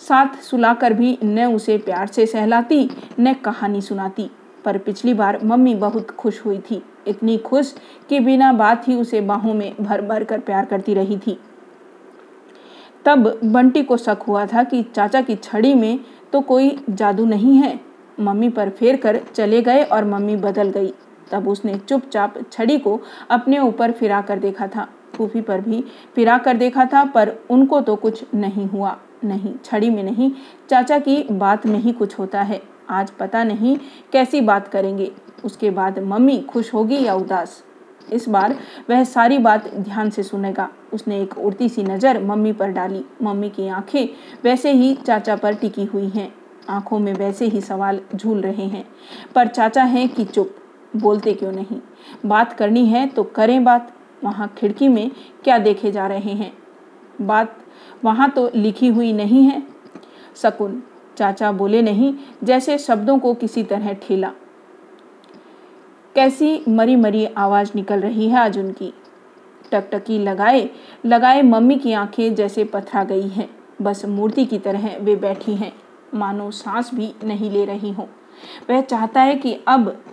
साथ सुलाकर भी न उसे प्यार से सहलाती, न कहानी सुनाती। पर पिछली बार मम्मी बहुत खुश हुई थी। इतनी खुश कि बिना बात ही उसे बाहों में भर भर कर प्यार करती रही थी। तब बंटी को शक हुआ था कि चाचा की छड़ी में तो कोई जादू नहीं है। मम्मी पर फेर कर चले गए और मम्मी बदल गई। तब उसने चुपचाप छड़ी को अपने ऊपर फिरा कर देखा था। फूफी पर भी फिरा कर देखा था, पर उनको तो कुछ नहीं हुआ। नहीं, छड़ी में नहीं, चाचा की बात में ही कुछ होता है। आज पता नहीं कैसी बात करेंगे। उसके बाद मम्मी खुश होगी या उदास? इस बार वह सारी बात ध्यान से सुनेगा। उसने एक उड़ती सी नज़र मम्मी पर डाली। मम्मी की आँखें वैसे ही चाचा पर टिकी हुई हैं। आँखों में वैसे ही सवाल झूल रहे हैं। पर चाचा हैं कि चुप? बोलते क्यों नहीं? बात करनी है तो करें बात। वहाँ खिड़की में क्या देखे जा रहे हैं? बात वहाँ तो लिखी हुई नहीं है। शकुन चाचा बोले, नहीं, जैसे शब्दों को किसी तरह ठेला। कैसी मरी मरी आवाज़ निकल रही है आज उनकी। टकटकी लगाए लगाए मम्मी की आँखें जैसे पथरा गई हैं। बस मूर्ति की तरह वे बैठी हैं। मानो सांस भी नहीं ले रही हो। वह चाहता है कि अब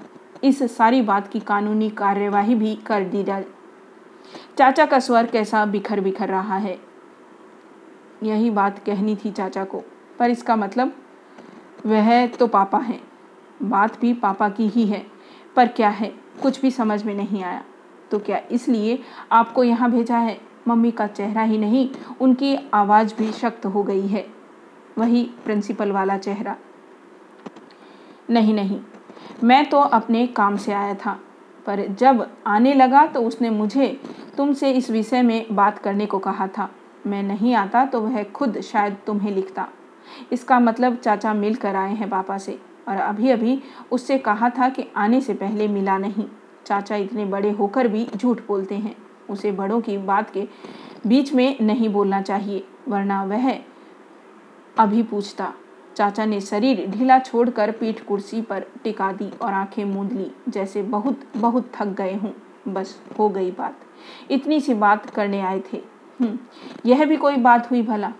इस सारी बात की कानूनी कार्यवाही भी कर दी जाए। चाचा का स्वर कैसा बिखर बिखर रहा है। यही बात कहनी थी चाचा को। पर इसका मतलब वह तो पापा हैं। बात भी पापा की ही है, पर क्या है? कुछ भी समझ में नहीं आया। तो क्या इसलिए आपको यहाँ भेजा है? मम्मी का चेहरा ही नहीं, उनकी आवाज़ भी शक्त हो गई है। वही प्रिंसिपल वाला चेहरा। नहीं नहीं, मैं तो अपने काम से आया था, पर जब आने लगा तो उसने मुझे तुमसे इस विषय में बात करने को कहा था। मैं नहीं आता तो वह खुद शायद तुम्हें लिखता। इसका मतलब चाचा मिल कर आए हैं पापा से। और अभी अभी उससे कहा था कि आने से पहले मिला नहीं। चाचा इतने बड़े होकर भी झूठ बोलते हैं। उसे बड़ों की बात के बीच में नहीं बोलना चाहिए वरना वह अभी पूछता। चाचा ने शरीर ढीला छोड़कर पीठ कुर्सी पर टिका दी और आँखें मूंद ली जैसे बहुत बहुत थक गए हूँ। बस हो गई बात। इतनी सी बात करने आए थे। हम्म, यह भी कोई बात हुई भला।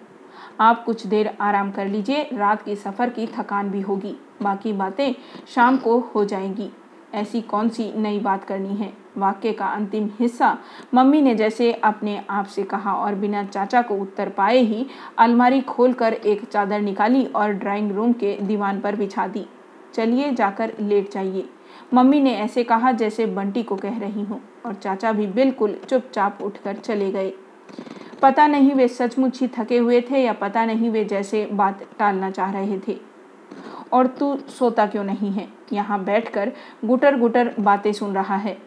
आप कुछ देर आराम कर लीजिए, रात की सफ़र की थकान भी होगी। बाकी बातें शाम को हो जाएँगी। ऐसी कौन सी नई बात करनी है? वाक्य का अंतिम हिस्सा मम्मी ने जैसे अपने आप से कहा और बिना चाचा को उत्तर पाए ही अलमारी खोलकर एक चादर निकाली और ड्राइंग रूम के दीवान पर बिछा दी। चलिए जाकर लेट जाइए। मम्मी ने ऐसे कहा जैसे बंटी को कह रही हूँ और चाचा भी बिल्कुल चुपचाप उठकर चले गए। पता नहीं वे सचमुच ही थके हुए थे या पता नहीं वे जैसे बात टालना चाह रहे थे। और तू सोता क्यों नहीं है? यहाँ बैठकर गुटर गुटर बातें सुन रहा है।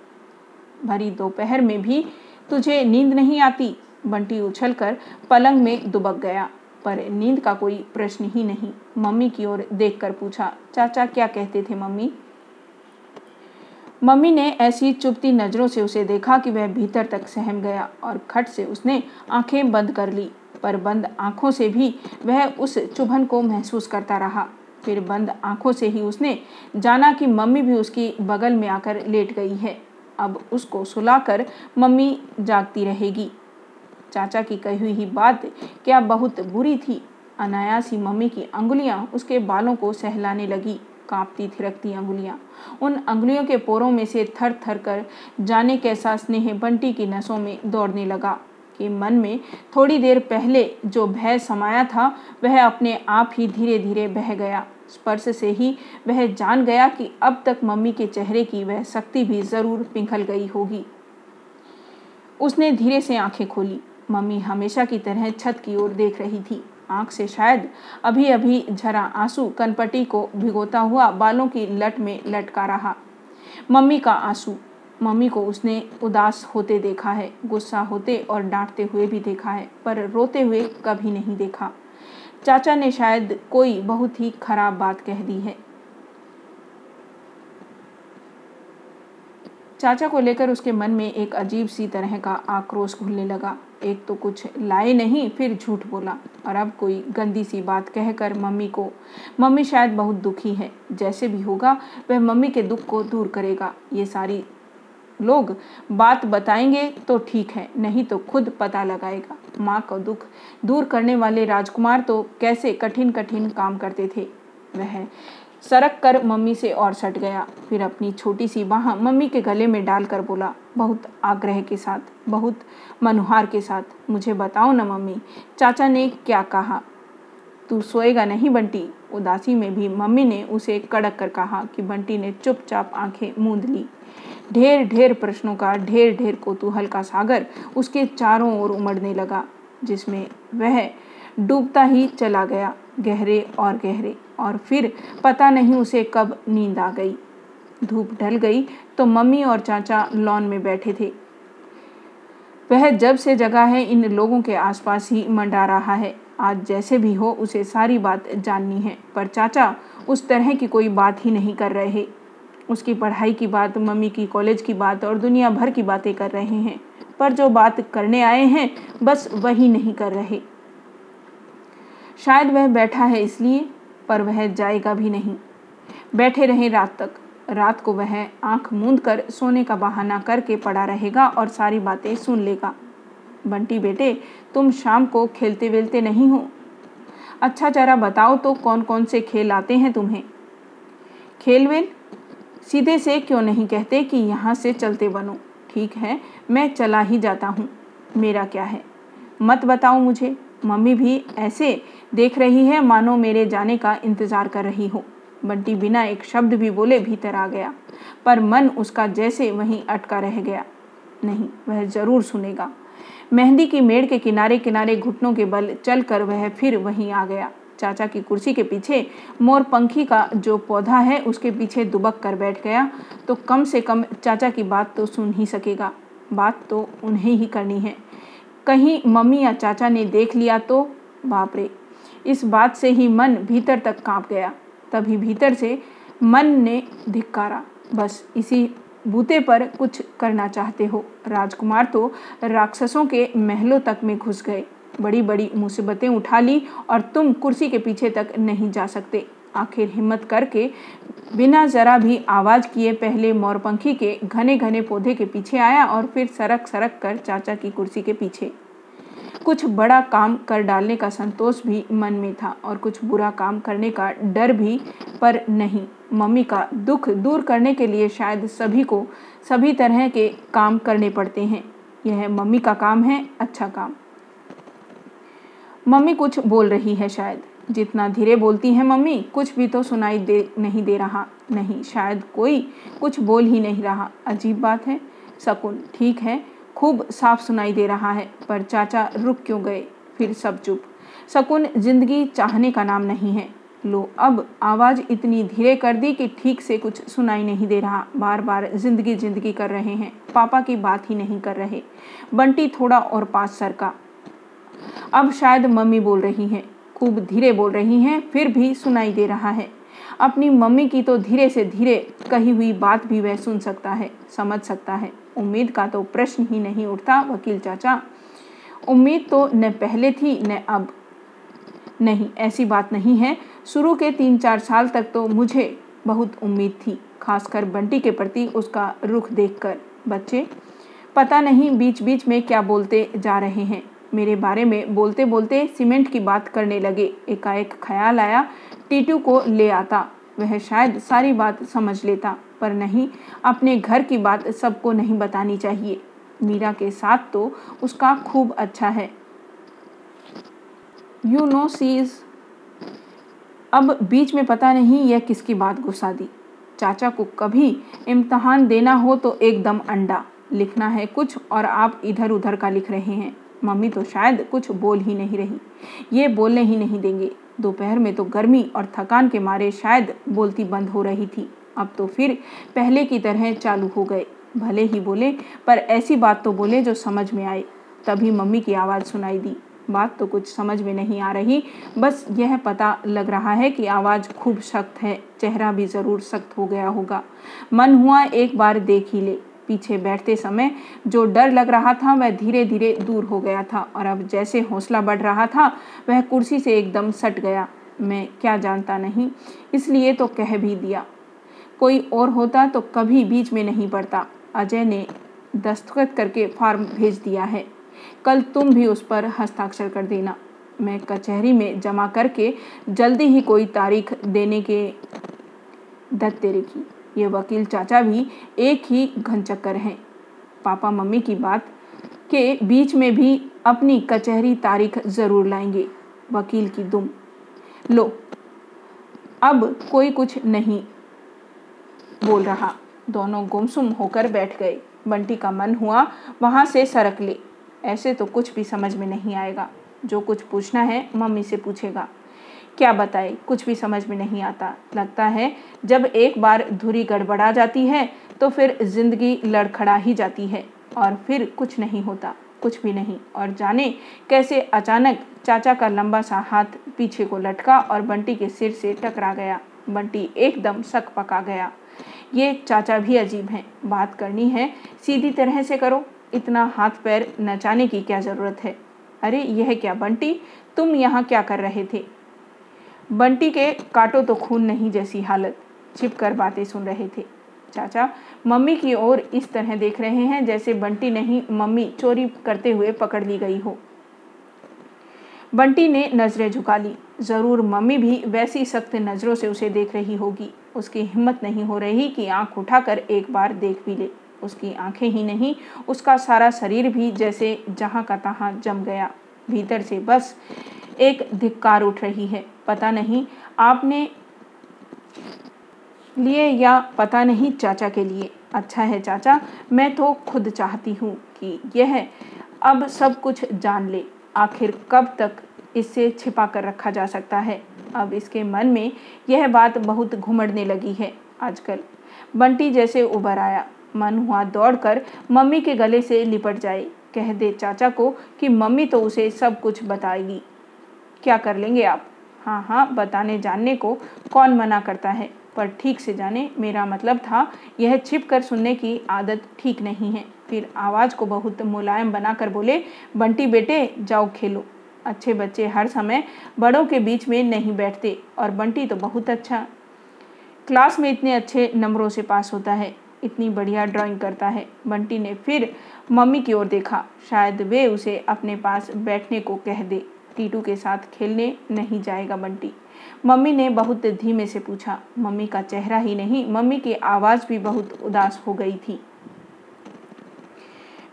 भरी दोपहर में भी तुझे नींद नहीं आती? बंटी उछलकर पलंग में दुबक गया। पर नींद का कोई प्रश्न ही नहीं। मम्मी की ओर देखकर पूछा, चाचा, क्या कहते थे मम्मी? मम्मी ने ऐसी चुपती नज़रों से उसे देखा कि वह भीतर तक सहम गया और खट से उसने आँखें बंद कर ली, पर बंद आँखों से भी वह उस चुभन को महसूस करता रहा। फिर बंद आँखों से ही उसने जाना कि मम्मी भी उसकी बगल में आकर लेट गई है। अब उसको सुलाकर मम्मी जागती रहेगी। चाचा की कही हुई बात क्या बहुत बुरी थी? अनायास ही मम्मी की अंगुलियाँ उसके बालों को सहलाने लगी। कांपती थिरकती अंगुलियाँ। उन अंगुलियों के पोरों में से थर थर कर जाने कैसा स्नेह बंटी की नसों में दौड़ने लगा कि मन में थोड़ी देर पहले जो भय समाया था, वह अपने आप ही धीरे धीरे बह गया। स्पर्श से ही वह जान गया कि अब तक मम्मी के चेहरे की वह शक्ति भी ज़रूर पिघल गई होगी। उसने धीरे से आँखें खोली। मम्मी हमेशा की तरह छत की ओर देख रही थी। आँख से शायद अभी अभी झरा आँसू कनपटी को भिगोता हुआ बालों की लट में लटका रहा। मम्मी का आँसू। मम्मी को उसने उदास होते देखा है, गुस्सा होते और डांटते हुए भी देखा है, पर रोते हुए कभी नहीं देखा। चाचा ने शायद कोई बहुत ही खराब बात कह दी है। चाचा को लेकर उसके मन में एक अजीब सी तरह का आक्रोश घुलने लगा। एक तो कुछ लाए नहीं, फिर झूठ बोला। और अब कोई गंदी सी बात कहकर मम्मी को, मम्मी शायद बहुत दुखी है। जैसे भी होगा, वह मम्मी के दुख को दूर करेगा। ये सारी लोग बात बताएँगे तो ठीक है, नहीं तो खुद पता लगाएगा। माँ का दुख दूर करने वाले राजकुमार तो कैसे कठिन कठिन काम करते थे। वह सरक कर मम्मी से और सट गया। फिर अपनी छोटी सी बाह मम्मी के गले में डालकर बोला, बहुत आग्रह के साथ, बहुत मनुहार के साथ, मुझे बताओ ना मम्मी, चाचा ने क्या कहा? तू सोएगा नहीं बंटी? उदासी में भी मम्मी ने उसे कड़क कर कहा कि बंटी ने चुपचाप आँखें मूंद ली। ढेर ढेर प्रश्नों का, ढेर ढेर कोतूहल का सागर उसके चारों ओर उमड़ने लगा, जिसमें वह डूबता ही चला गया गहरे और गहरे, और फिर पता नहीं उसे कब नींद आ गई। धूप ढल गई तो मम्मी और चाचा लॉन में बैठे थे। वह जब से जगह है, इन लोगों के आसपास ही मंडा रहा है। आज जैसे भी हो, उसे सारी बात जाननी है, पर चाचा उस तरह की कोई बात ही नहीं कर रहे उसकी पढ़ाई की बात, मम्मी की कॉलेज की बात और दुनिया भर की बातें कर रहे हैं। पर जो बात करने आए हैं, बस वही नहीं कर रहे। शायद वह बैठा है इसलिए, पर वह जाएगा भी नहीं। बैठे रहे रात तक। रात को वह आँख मूंद कर सोने का बहाना करके पड़ा रहेगा और सारी बातें सुन लेगा। बंटी बेटे, तुम शाम को खेलते वेलते नहीं हो। अच्छा जरा बताओ तो कौन कौन से खेल आते हैं तुम्हें? खेल वेल सीधे से क्यों नहीं कहते कि यहाँ से चलते बनो? ठीक है, मैं चला ही जाता हूँ। मेरा क्या है? मत बताओ मुझे। मम्मी भी ऐसे देख रही है, मानो मेरे जाने का इंतज़ार कर रही हो। बंटी बिना एक शब्द भी बोले भीतर आ गया। पर मन उसका जैसे वहीं अटका रह गया। नहीं, वह ज़रूर सुनेगा। मेहंदी की मेड़ के किनारे किनारे घुटनों के बल चलकर वह फिर वहीं आ गया। चाचा की कुर्सी के पीछे मोर पंखी का जो पौधा है, उसके पीछे दुबक कर बैठ गया। तो कम से कम चाचा की बात तो सुन ही सकेगा। बात तो उन्हें ही करनी है। कहीं मम्मी या चाचा ने देख लिया तो बाप रे इस बात से ही मन भीतर तक काँप गया। तभी भीतर से मन ने धिक्कारा। बस इसी बूते पर कुछ करना चाहते हो। राजकुमार तो राक्षसों के महलों तक में घुस गए। बड़ी बड़ी मुसीबतें उठा ली और तुम कुर्सी के पीछे तक नहीं जा सकते। आखिर हिम्मत करके बिना जरा भी आवाज़ किए पहले मोरपंखी के घने घने पौधे के पीछे आया और फिर सरक सरक कर चाचा की कुर्सी के पीछे। कुछ बड़ा काम कर डालने का संतोष भी मन में था और कुछ बुरा काम करने का डर भी, पर नहीं। मम्मी का दुख दूर करने के लिए शायद सभी को सभी तरह के काम करने पड़ते हैं। यह मम्मी का काम है अच्छा काम। मम्मी कुछ बोल रही है शायद। जितना धीरे बोलती है मम्मी, कुछ भी तो सुनाई दे, नहीं दे रहा। नहीं, शायद कोई कुछ बोल ही नहीं रहा। अजीब बात है। शकुन, ठीक है, खूब साफ़ सुनाई दे रहा है, पर चाचा रुक क्यों गए? फिर सब चुप। शकुन, ज़िंदगी चाहने का नाम नहीं है। लो, अब आवाज़ इतनी धीरे कर दी कि ठीक से कुछ सुनाई नहीं दे रहा। बार बार ज़िंदगी ज़िंदगी कर रहे हैं। पापा की बात ही नहीं कर रहे। बंटी थोड़ा और पास सर का अब शायद मम्मी बोल रही हैं। खूब धीरे बोल रही हैं, फिर भी सुनाई दे रहा है। अपनी मम्मी की तो धीरे से धीरे कही हुई बात भी वह सुन सकता है, समझ सकता है। उम्मीद का तो प्रश्न ही नहीं उठता वकील चाचा। उम्मीद तो न पहले थी, न अब। नहीं, ऐसी बात नहीं है। शुरू के तीन चार साल तक तो मुझे बहुत उम्मीद थी, खासकर बंटी के प्रति उसका रुख देखकर। बच्चे, पता नहीं बीच बीच में क्या बोलते जा रहे हैं। मेरे बारे में बोलते बोलते सीमेंट की बात करने लगे। एकाएक ख्याल आया, टीटू को ले आता। वह शायद सारी बात समझ लेता, पर नहीं, अपने घर की बात सबको नहीं बतानी चाहिए। मीरा के साथ तो उसका खूब अच्छा है। यू नो सीज अब बीच में पता नहीं यह किसकी बात घुसा दी। चाचा को कभी इम्तहान देना हो तो एकदम अंडा। लिखना है कुछ और आप इधर उधर का लिख रहे हैं। मम्मी तो शायद कुछ बोल ही नहीं रही। ये बोलने ही नहीं देंगे। दोपहर में तो गर्मी और थकान के मारे शायद बोलती बंद हो रही थी। अब तो फिर पहले की तरह चालू हो गए। भले ही बोले, पर ऐसी बात तो बोले जो समझ में आए। तभी मम्मी की आवाज़ सुनाई दी। बात तो कुछ समझ में नहीं आ रही। बस यह पता लग रहा है कि आवाज़ खूब सख्त है। चेहरा भी ज़रूर सख्त हो गया होगा। मन हुआ एक बार देख ही ले। पीछे बैठते समय जो डर लग रहा था वह धीरे धीरे दूर हो गया था और अब जैसे हौसला बढ़ रहा था, वह कुर्सी से एकदम सट गया। मैं क्या जानता नहीं, इसलिए तो कह भी दिया। कोई और होता तो कभी बीच में नहीं पड़ता। अजय ने दस्तखत करके फार्म भेज दिया है। कल तुम भी उस पर हस्ताक्षर कर देना। मैं कचहरी में जमा करके जल्दी ही कोई तारीख देने के दत्त की ये वकील चाचा भी एक ही घन चक्कर हैं। पापा मम्मी की बात के बीच में भी अपनी कचहरी तारीख ज़रूर लाएँगे, वकील की दुम। लो, अब कोई कुछ नहीं, बोल रहा। दोनों गुमसुम होकर बैठ गए। बंटी का मन हुआ वहाँ से सरक ले। ऐसे तो कुछ भी समझ में नहीं आएगा। जो कुछ पूछना है, मम्मी से पूछेगा। क्या बताए? कुछ भी समझ में नहीं आता। लगता है, जब एक बार धुरी गड़बड़ा जाती है तो फिर ज़िंदगी लड़खड़ा ही जाती है, और फिर कुछ नहीं होता, कुछ भी नहीं। और जाने कैसे अचानक चाचा का लंबा सा हाथ पीछे को लटका और बंटी के सिर से टकरा गया। बंटी एकदम सक पका गया। ये चाचा भी अजीब हैं। बात करनी है, सीधी तरह से करो। इतना हाथ पैर नचाने की क्या ज़रूरत है? अरे, यह क्या बंटी? तुम यहाँ क्या कर रहे थे? बंटी के काटो तो खून नहीं जैसी हालत छिप कर बातें सुन रहे थे। चाचा, मम्मी की ओर इस तरह देख रहे हैं जैसे बंटी नहीं, मम्मी चोरी करते हुए पकड़ ली गई हो। बंटी ने नज़रें झुका ली। ज़रूर मम्मी भी वैसी सख्त नज़रों से उसे देख रही होगी। उसकी हिम्मत नहीं हो रही कि आँख उठाकर एक बार देख भी ले। उसकी आँखें ही नहीं, उसका सारा शरीर भी जैसे जहाँ का तहाँ जम गया। भीतर से बस एक धिक्कार उठ रही है। पता नहीं। आपने लिए या पता नहीं चाचा के लिए? अच्छा है चाचा, मैं तो खुद चाहती हूँ कि यह अब सब कुछ जान ले। आखिर कब तक इससे छिपा कर रखा जा सकता है? अब इसके मन में यह बात बहुत घुमड़ने लगी है आजकल। बंटी जैसे उभर आया। मन हुआ दौड़कर मम्मी के गले से लिपट जाए। कह दे चाचा को कि मम्मी तो उसे सब कुछ बताएगी। क्या कर लेंगे आप? हाँ हाँ बताने जानने को कौन मना करता है? पर ठीक से जाने, मेरा मतलब था, यह छिप कर सुनने की आदत ठीक नहीं है। फिर आवाज़ को बहुत मुलायम बनाकर बोले, बंटी बेटे, जाओ खेलो। अच्छे बच्चे हर समय बड़ों के बीच में नहीं बैठते, और बंटी तो बहुत अच्छा। क्लास में इतने अच्छे नंबरों से पास होता है, इतनी बढ़िया ड्राइंग करता है। बंटी ने फिर मम्मी की ओर देखा, शायद वे उसे अपने पास बैठने को कह दे। टीटू के साथ खेलने नहीं जाएगा बंटी। मम्मी ने बहुत धीमे से पूछा। मम्मी का चेहरा ही नहीं, मम्मी की आवाज़ भी बहुत उदास हो गई थी।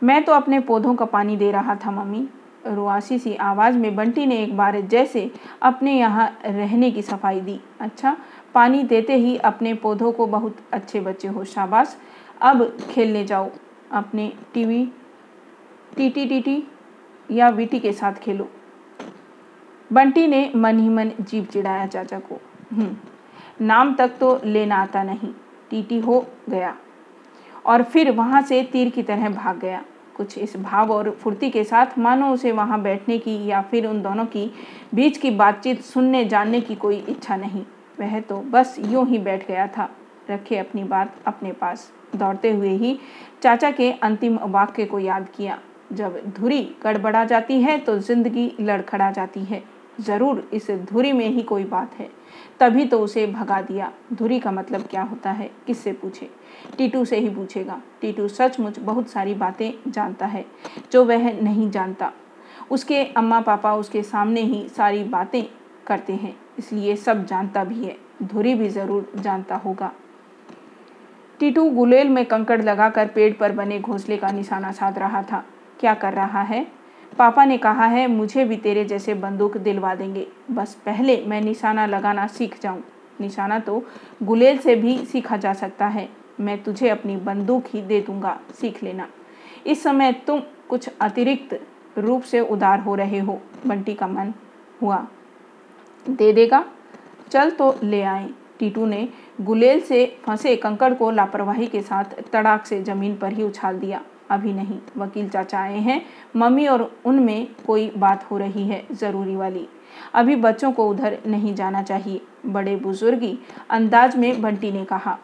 मैं तो अपने पौधों का पानी दे रहा था, मम्मी। रुआसी सी आवाज़ में बंटी ने एक बार जैसे अपने यहाँ रहने की सफ़ाई दी। अच्छा पानी देते ही अपने पौधों को बहुत अच्छे बच्चे हो, शाबाश। अब खेलने जाओ। अपने टीवी, टीटी टीटी या वीटी के साथ खेलो। बंटी ने मन ही मन जीप चिड़ाया चाचा को। हम्म, नाम तक तो लेना आता नहीं टीटी हो गया। और फिर वहाँ से तीर की तरह भाग गया। कुछ इस भाव और फुर्ती के साथ मानो उसे वहाँ बैठने की या फिर उन दोनों की बीच की बातचीत सुनने जानने की कोई इच्छा नहीं। वह तो बस यूँ ही बैठ गया था रखे अपनी बात अपने पास। दौड़ते हुए ही चाचा के अंतिम वाक्य को याद किया। जब धुरी गड़बड़ा जाती है तो ज़िंदगी लड़खड़ा जाती है। ज़रूर इस धुरी में ही कोई बात है। तभी तो उसे भगा दिया। धुरी का मतलब क्या होता है, किससे पूछे? टीटू से ही पूछेगा। टीटू सचमुच बहुत सारी बातें जानता है, जो वह नहीं जानता। उसके अम्मा पापा उसके सामने ही सारी बातें करते हैं, इसलिए सब जानता भी है। धुरी भी ज़रूर जानता होगा। टीटू गुलेल में कंकड़ लगाकर पेड़ पर बने घोंसले का निशाना साध रहा था। क्या कर रहा है? पापा ने कहा है, मुझे भी तेरे जैसे बंदूक दिलवा देंगे। बस पहले मैं निशाना लगाना सीख जाऊँ। निशाना तो गुलेल से भी सीखा जा सकता है। मैं तुझे अपनी बंदूक ही दे दूँगा। सीख लेना। इस समय तुम कुछ अतिरिक्त रूप से उदार हो रहे हो। बंटी का मन हुआ। दे देगा। चल तो ले आए। टीटू ने गुलेल से फंसे कंकड़ को लापरवाही के साथ तड़ाक से ज़मीन पर ही उछाल दिया। अभी नहीं। वकील चाचा आए हैं। मम्मी और उनमें कोई बात हो रही है ज़रूरी वाली। अभी बच्चों को उधर नहीं जाना चाहिए। बड़े बुजुर्गी अंदाज में बंटी ने कहा,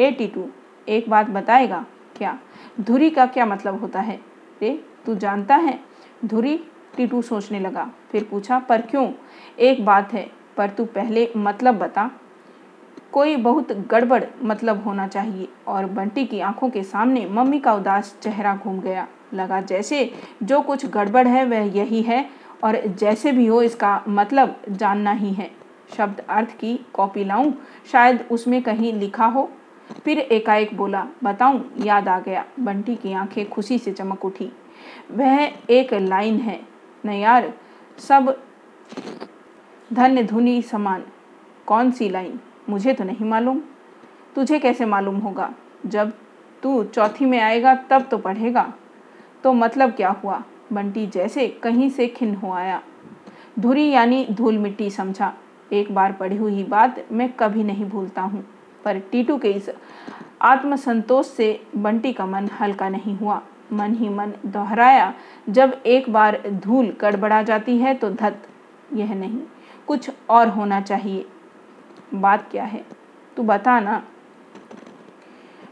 ए टीटू, एक बात बताएगा क्या? धुरी का क्या मतलब होता है? रे, तू जानता है? धुरी टीटू सोचने लगा। फिर पूछा, पर क्यों? एक बात है, पर तू पहले मतलब बता। कोई बहुत गड़बड़ मतलब होना चाहिए। और बंटी की आँखों के सामने मम्मी का उदास चेहरा घूम गया। लगा, जैसे जो कुछ गड़बड़ है, वह यही है, और जैसे भी हो, इसका मतलब जानना ही है। शब्द अर्थ की कॉपी लाऊं, शायद उसमें कहीं लिखा हो। फिर एकाएक बोला, बताऊँ, याद आ गया। बंटी की आँखें खुशी से चमक उठी। वह एक लाइन है न यार सब धन्य धुनी समान। कौन सी लाइन? मुझे तो नहीं मालूम। तुझे कैसे मालूम होगा? जब तू चौथी में आएगा, तब तो पढ़ेगा। तो मतलब क्या हुआ? बंटी जैसे कहीं से खिन हो आया। धुरी यानी धूल मिट्टी समझा। एक बार पढ़ी हुई बात मैं कभी नहीं भूलता हूँ। पर टीटू के इस आत्मसंतोष से बंटी का मन हल्का नहीं हुआ। मन ही मन दोहराया, जब एक बार धूल गड़बड़ा जाती है तो धत, यह नहीं, कुछ और होना चाहिए। बात क्या है? तू बता ना।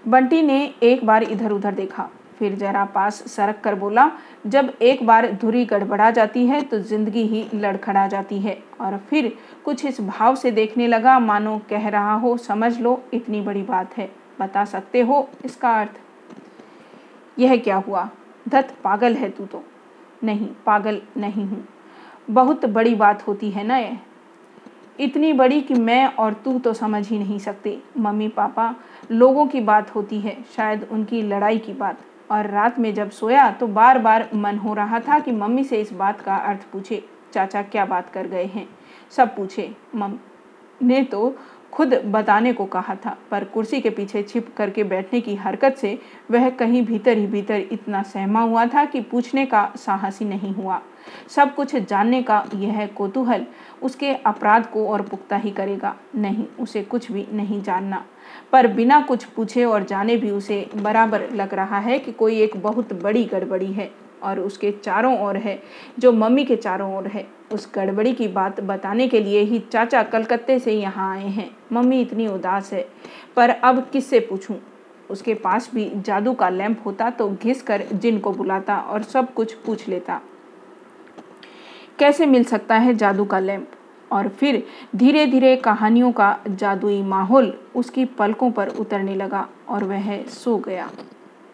बंटी ने एक बार इधर उधर देखा। फिर जरा पास सरक कर बोला, जब एक बार धुरी गड़बड़ा जाती है तो ज़िंदगी ही लड़खड़ा जाती है। और फिर कुछ इस भाव से देखने लगा, मानो कह रहा हो, समझ लो, इतनी बड़ी बात है। बता सकते हो इसका अर्थ? यह क्या हुआ? धत, पागल है तू तो? नहीं, पागल नहीं हूँ। बहुत बड़ी बात होती है ना यह? इतनी बड़ी कि मैं और तू तो समझ ही नहीं सकते। मम्मी, पापा, लोगों की बात होती है, शायद उनकी लड़ाई की बात। और रात में जब सोया तो बार बार मन हो रहा था कि मम्मी से इस बात का अर्थ पूछे, चाचा क्या बात कर गए हैं? सब पूछे, मम, ने तो खुद बताने को कहा था, पर कुर्सी के पीछे छिप करके बैठने की हरकत से वह कहीं भीतर ही भीतर इतना सहमा हुआ था कि पूछने का साहस ही नहीं हुआ। सब कुछ जानने का यह कोतूहल उसके अपराध को और पुख्ता ही करेगा। नहीं, उसे कुछ भी नहीं जानना। पर बिना कुछ पूछे और जाने भी उसे बराबर लग रहा है कि कोई एक बहुत बड़ी गड़बड़ी है और उसके चारों ओर है, जो मम्मी के चारों ओर है। उस गड़बड़ी की बात बताने के लिए ही चाचा कलकत्ते से यहाँ आए हैं। मम्मी इतनी उदास है, पर अब किससे पूछूँ? उसके पास भी जादू का लैंप होता तो घिस कर जिन को बुलाता और सब कुछ पूछ लेता। कैसे मिल सकता है जादू का लैंप? और फिर धीरे धीरे कहानियों का जादुई माहौल उसकी पलकों पर उतरने लगा और वह सो गया।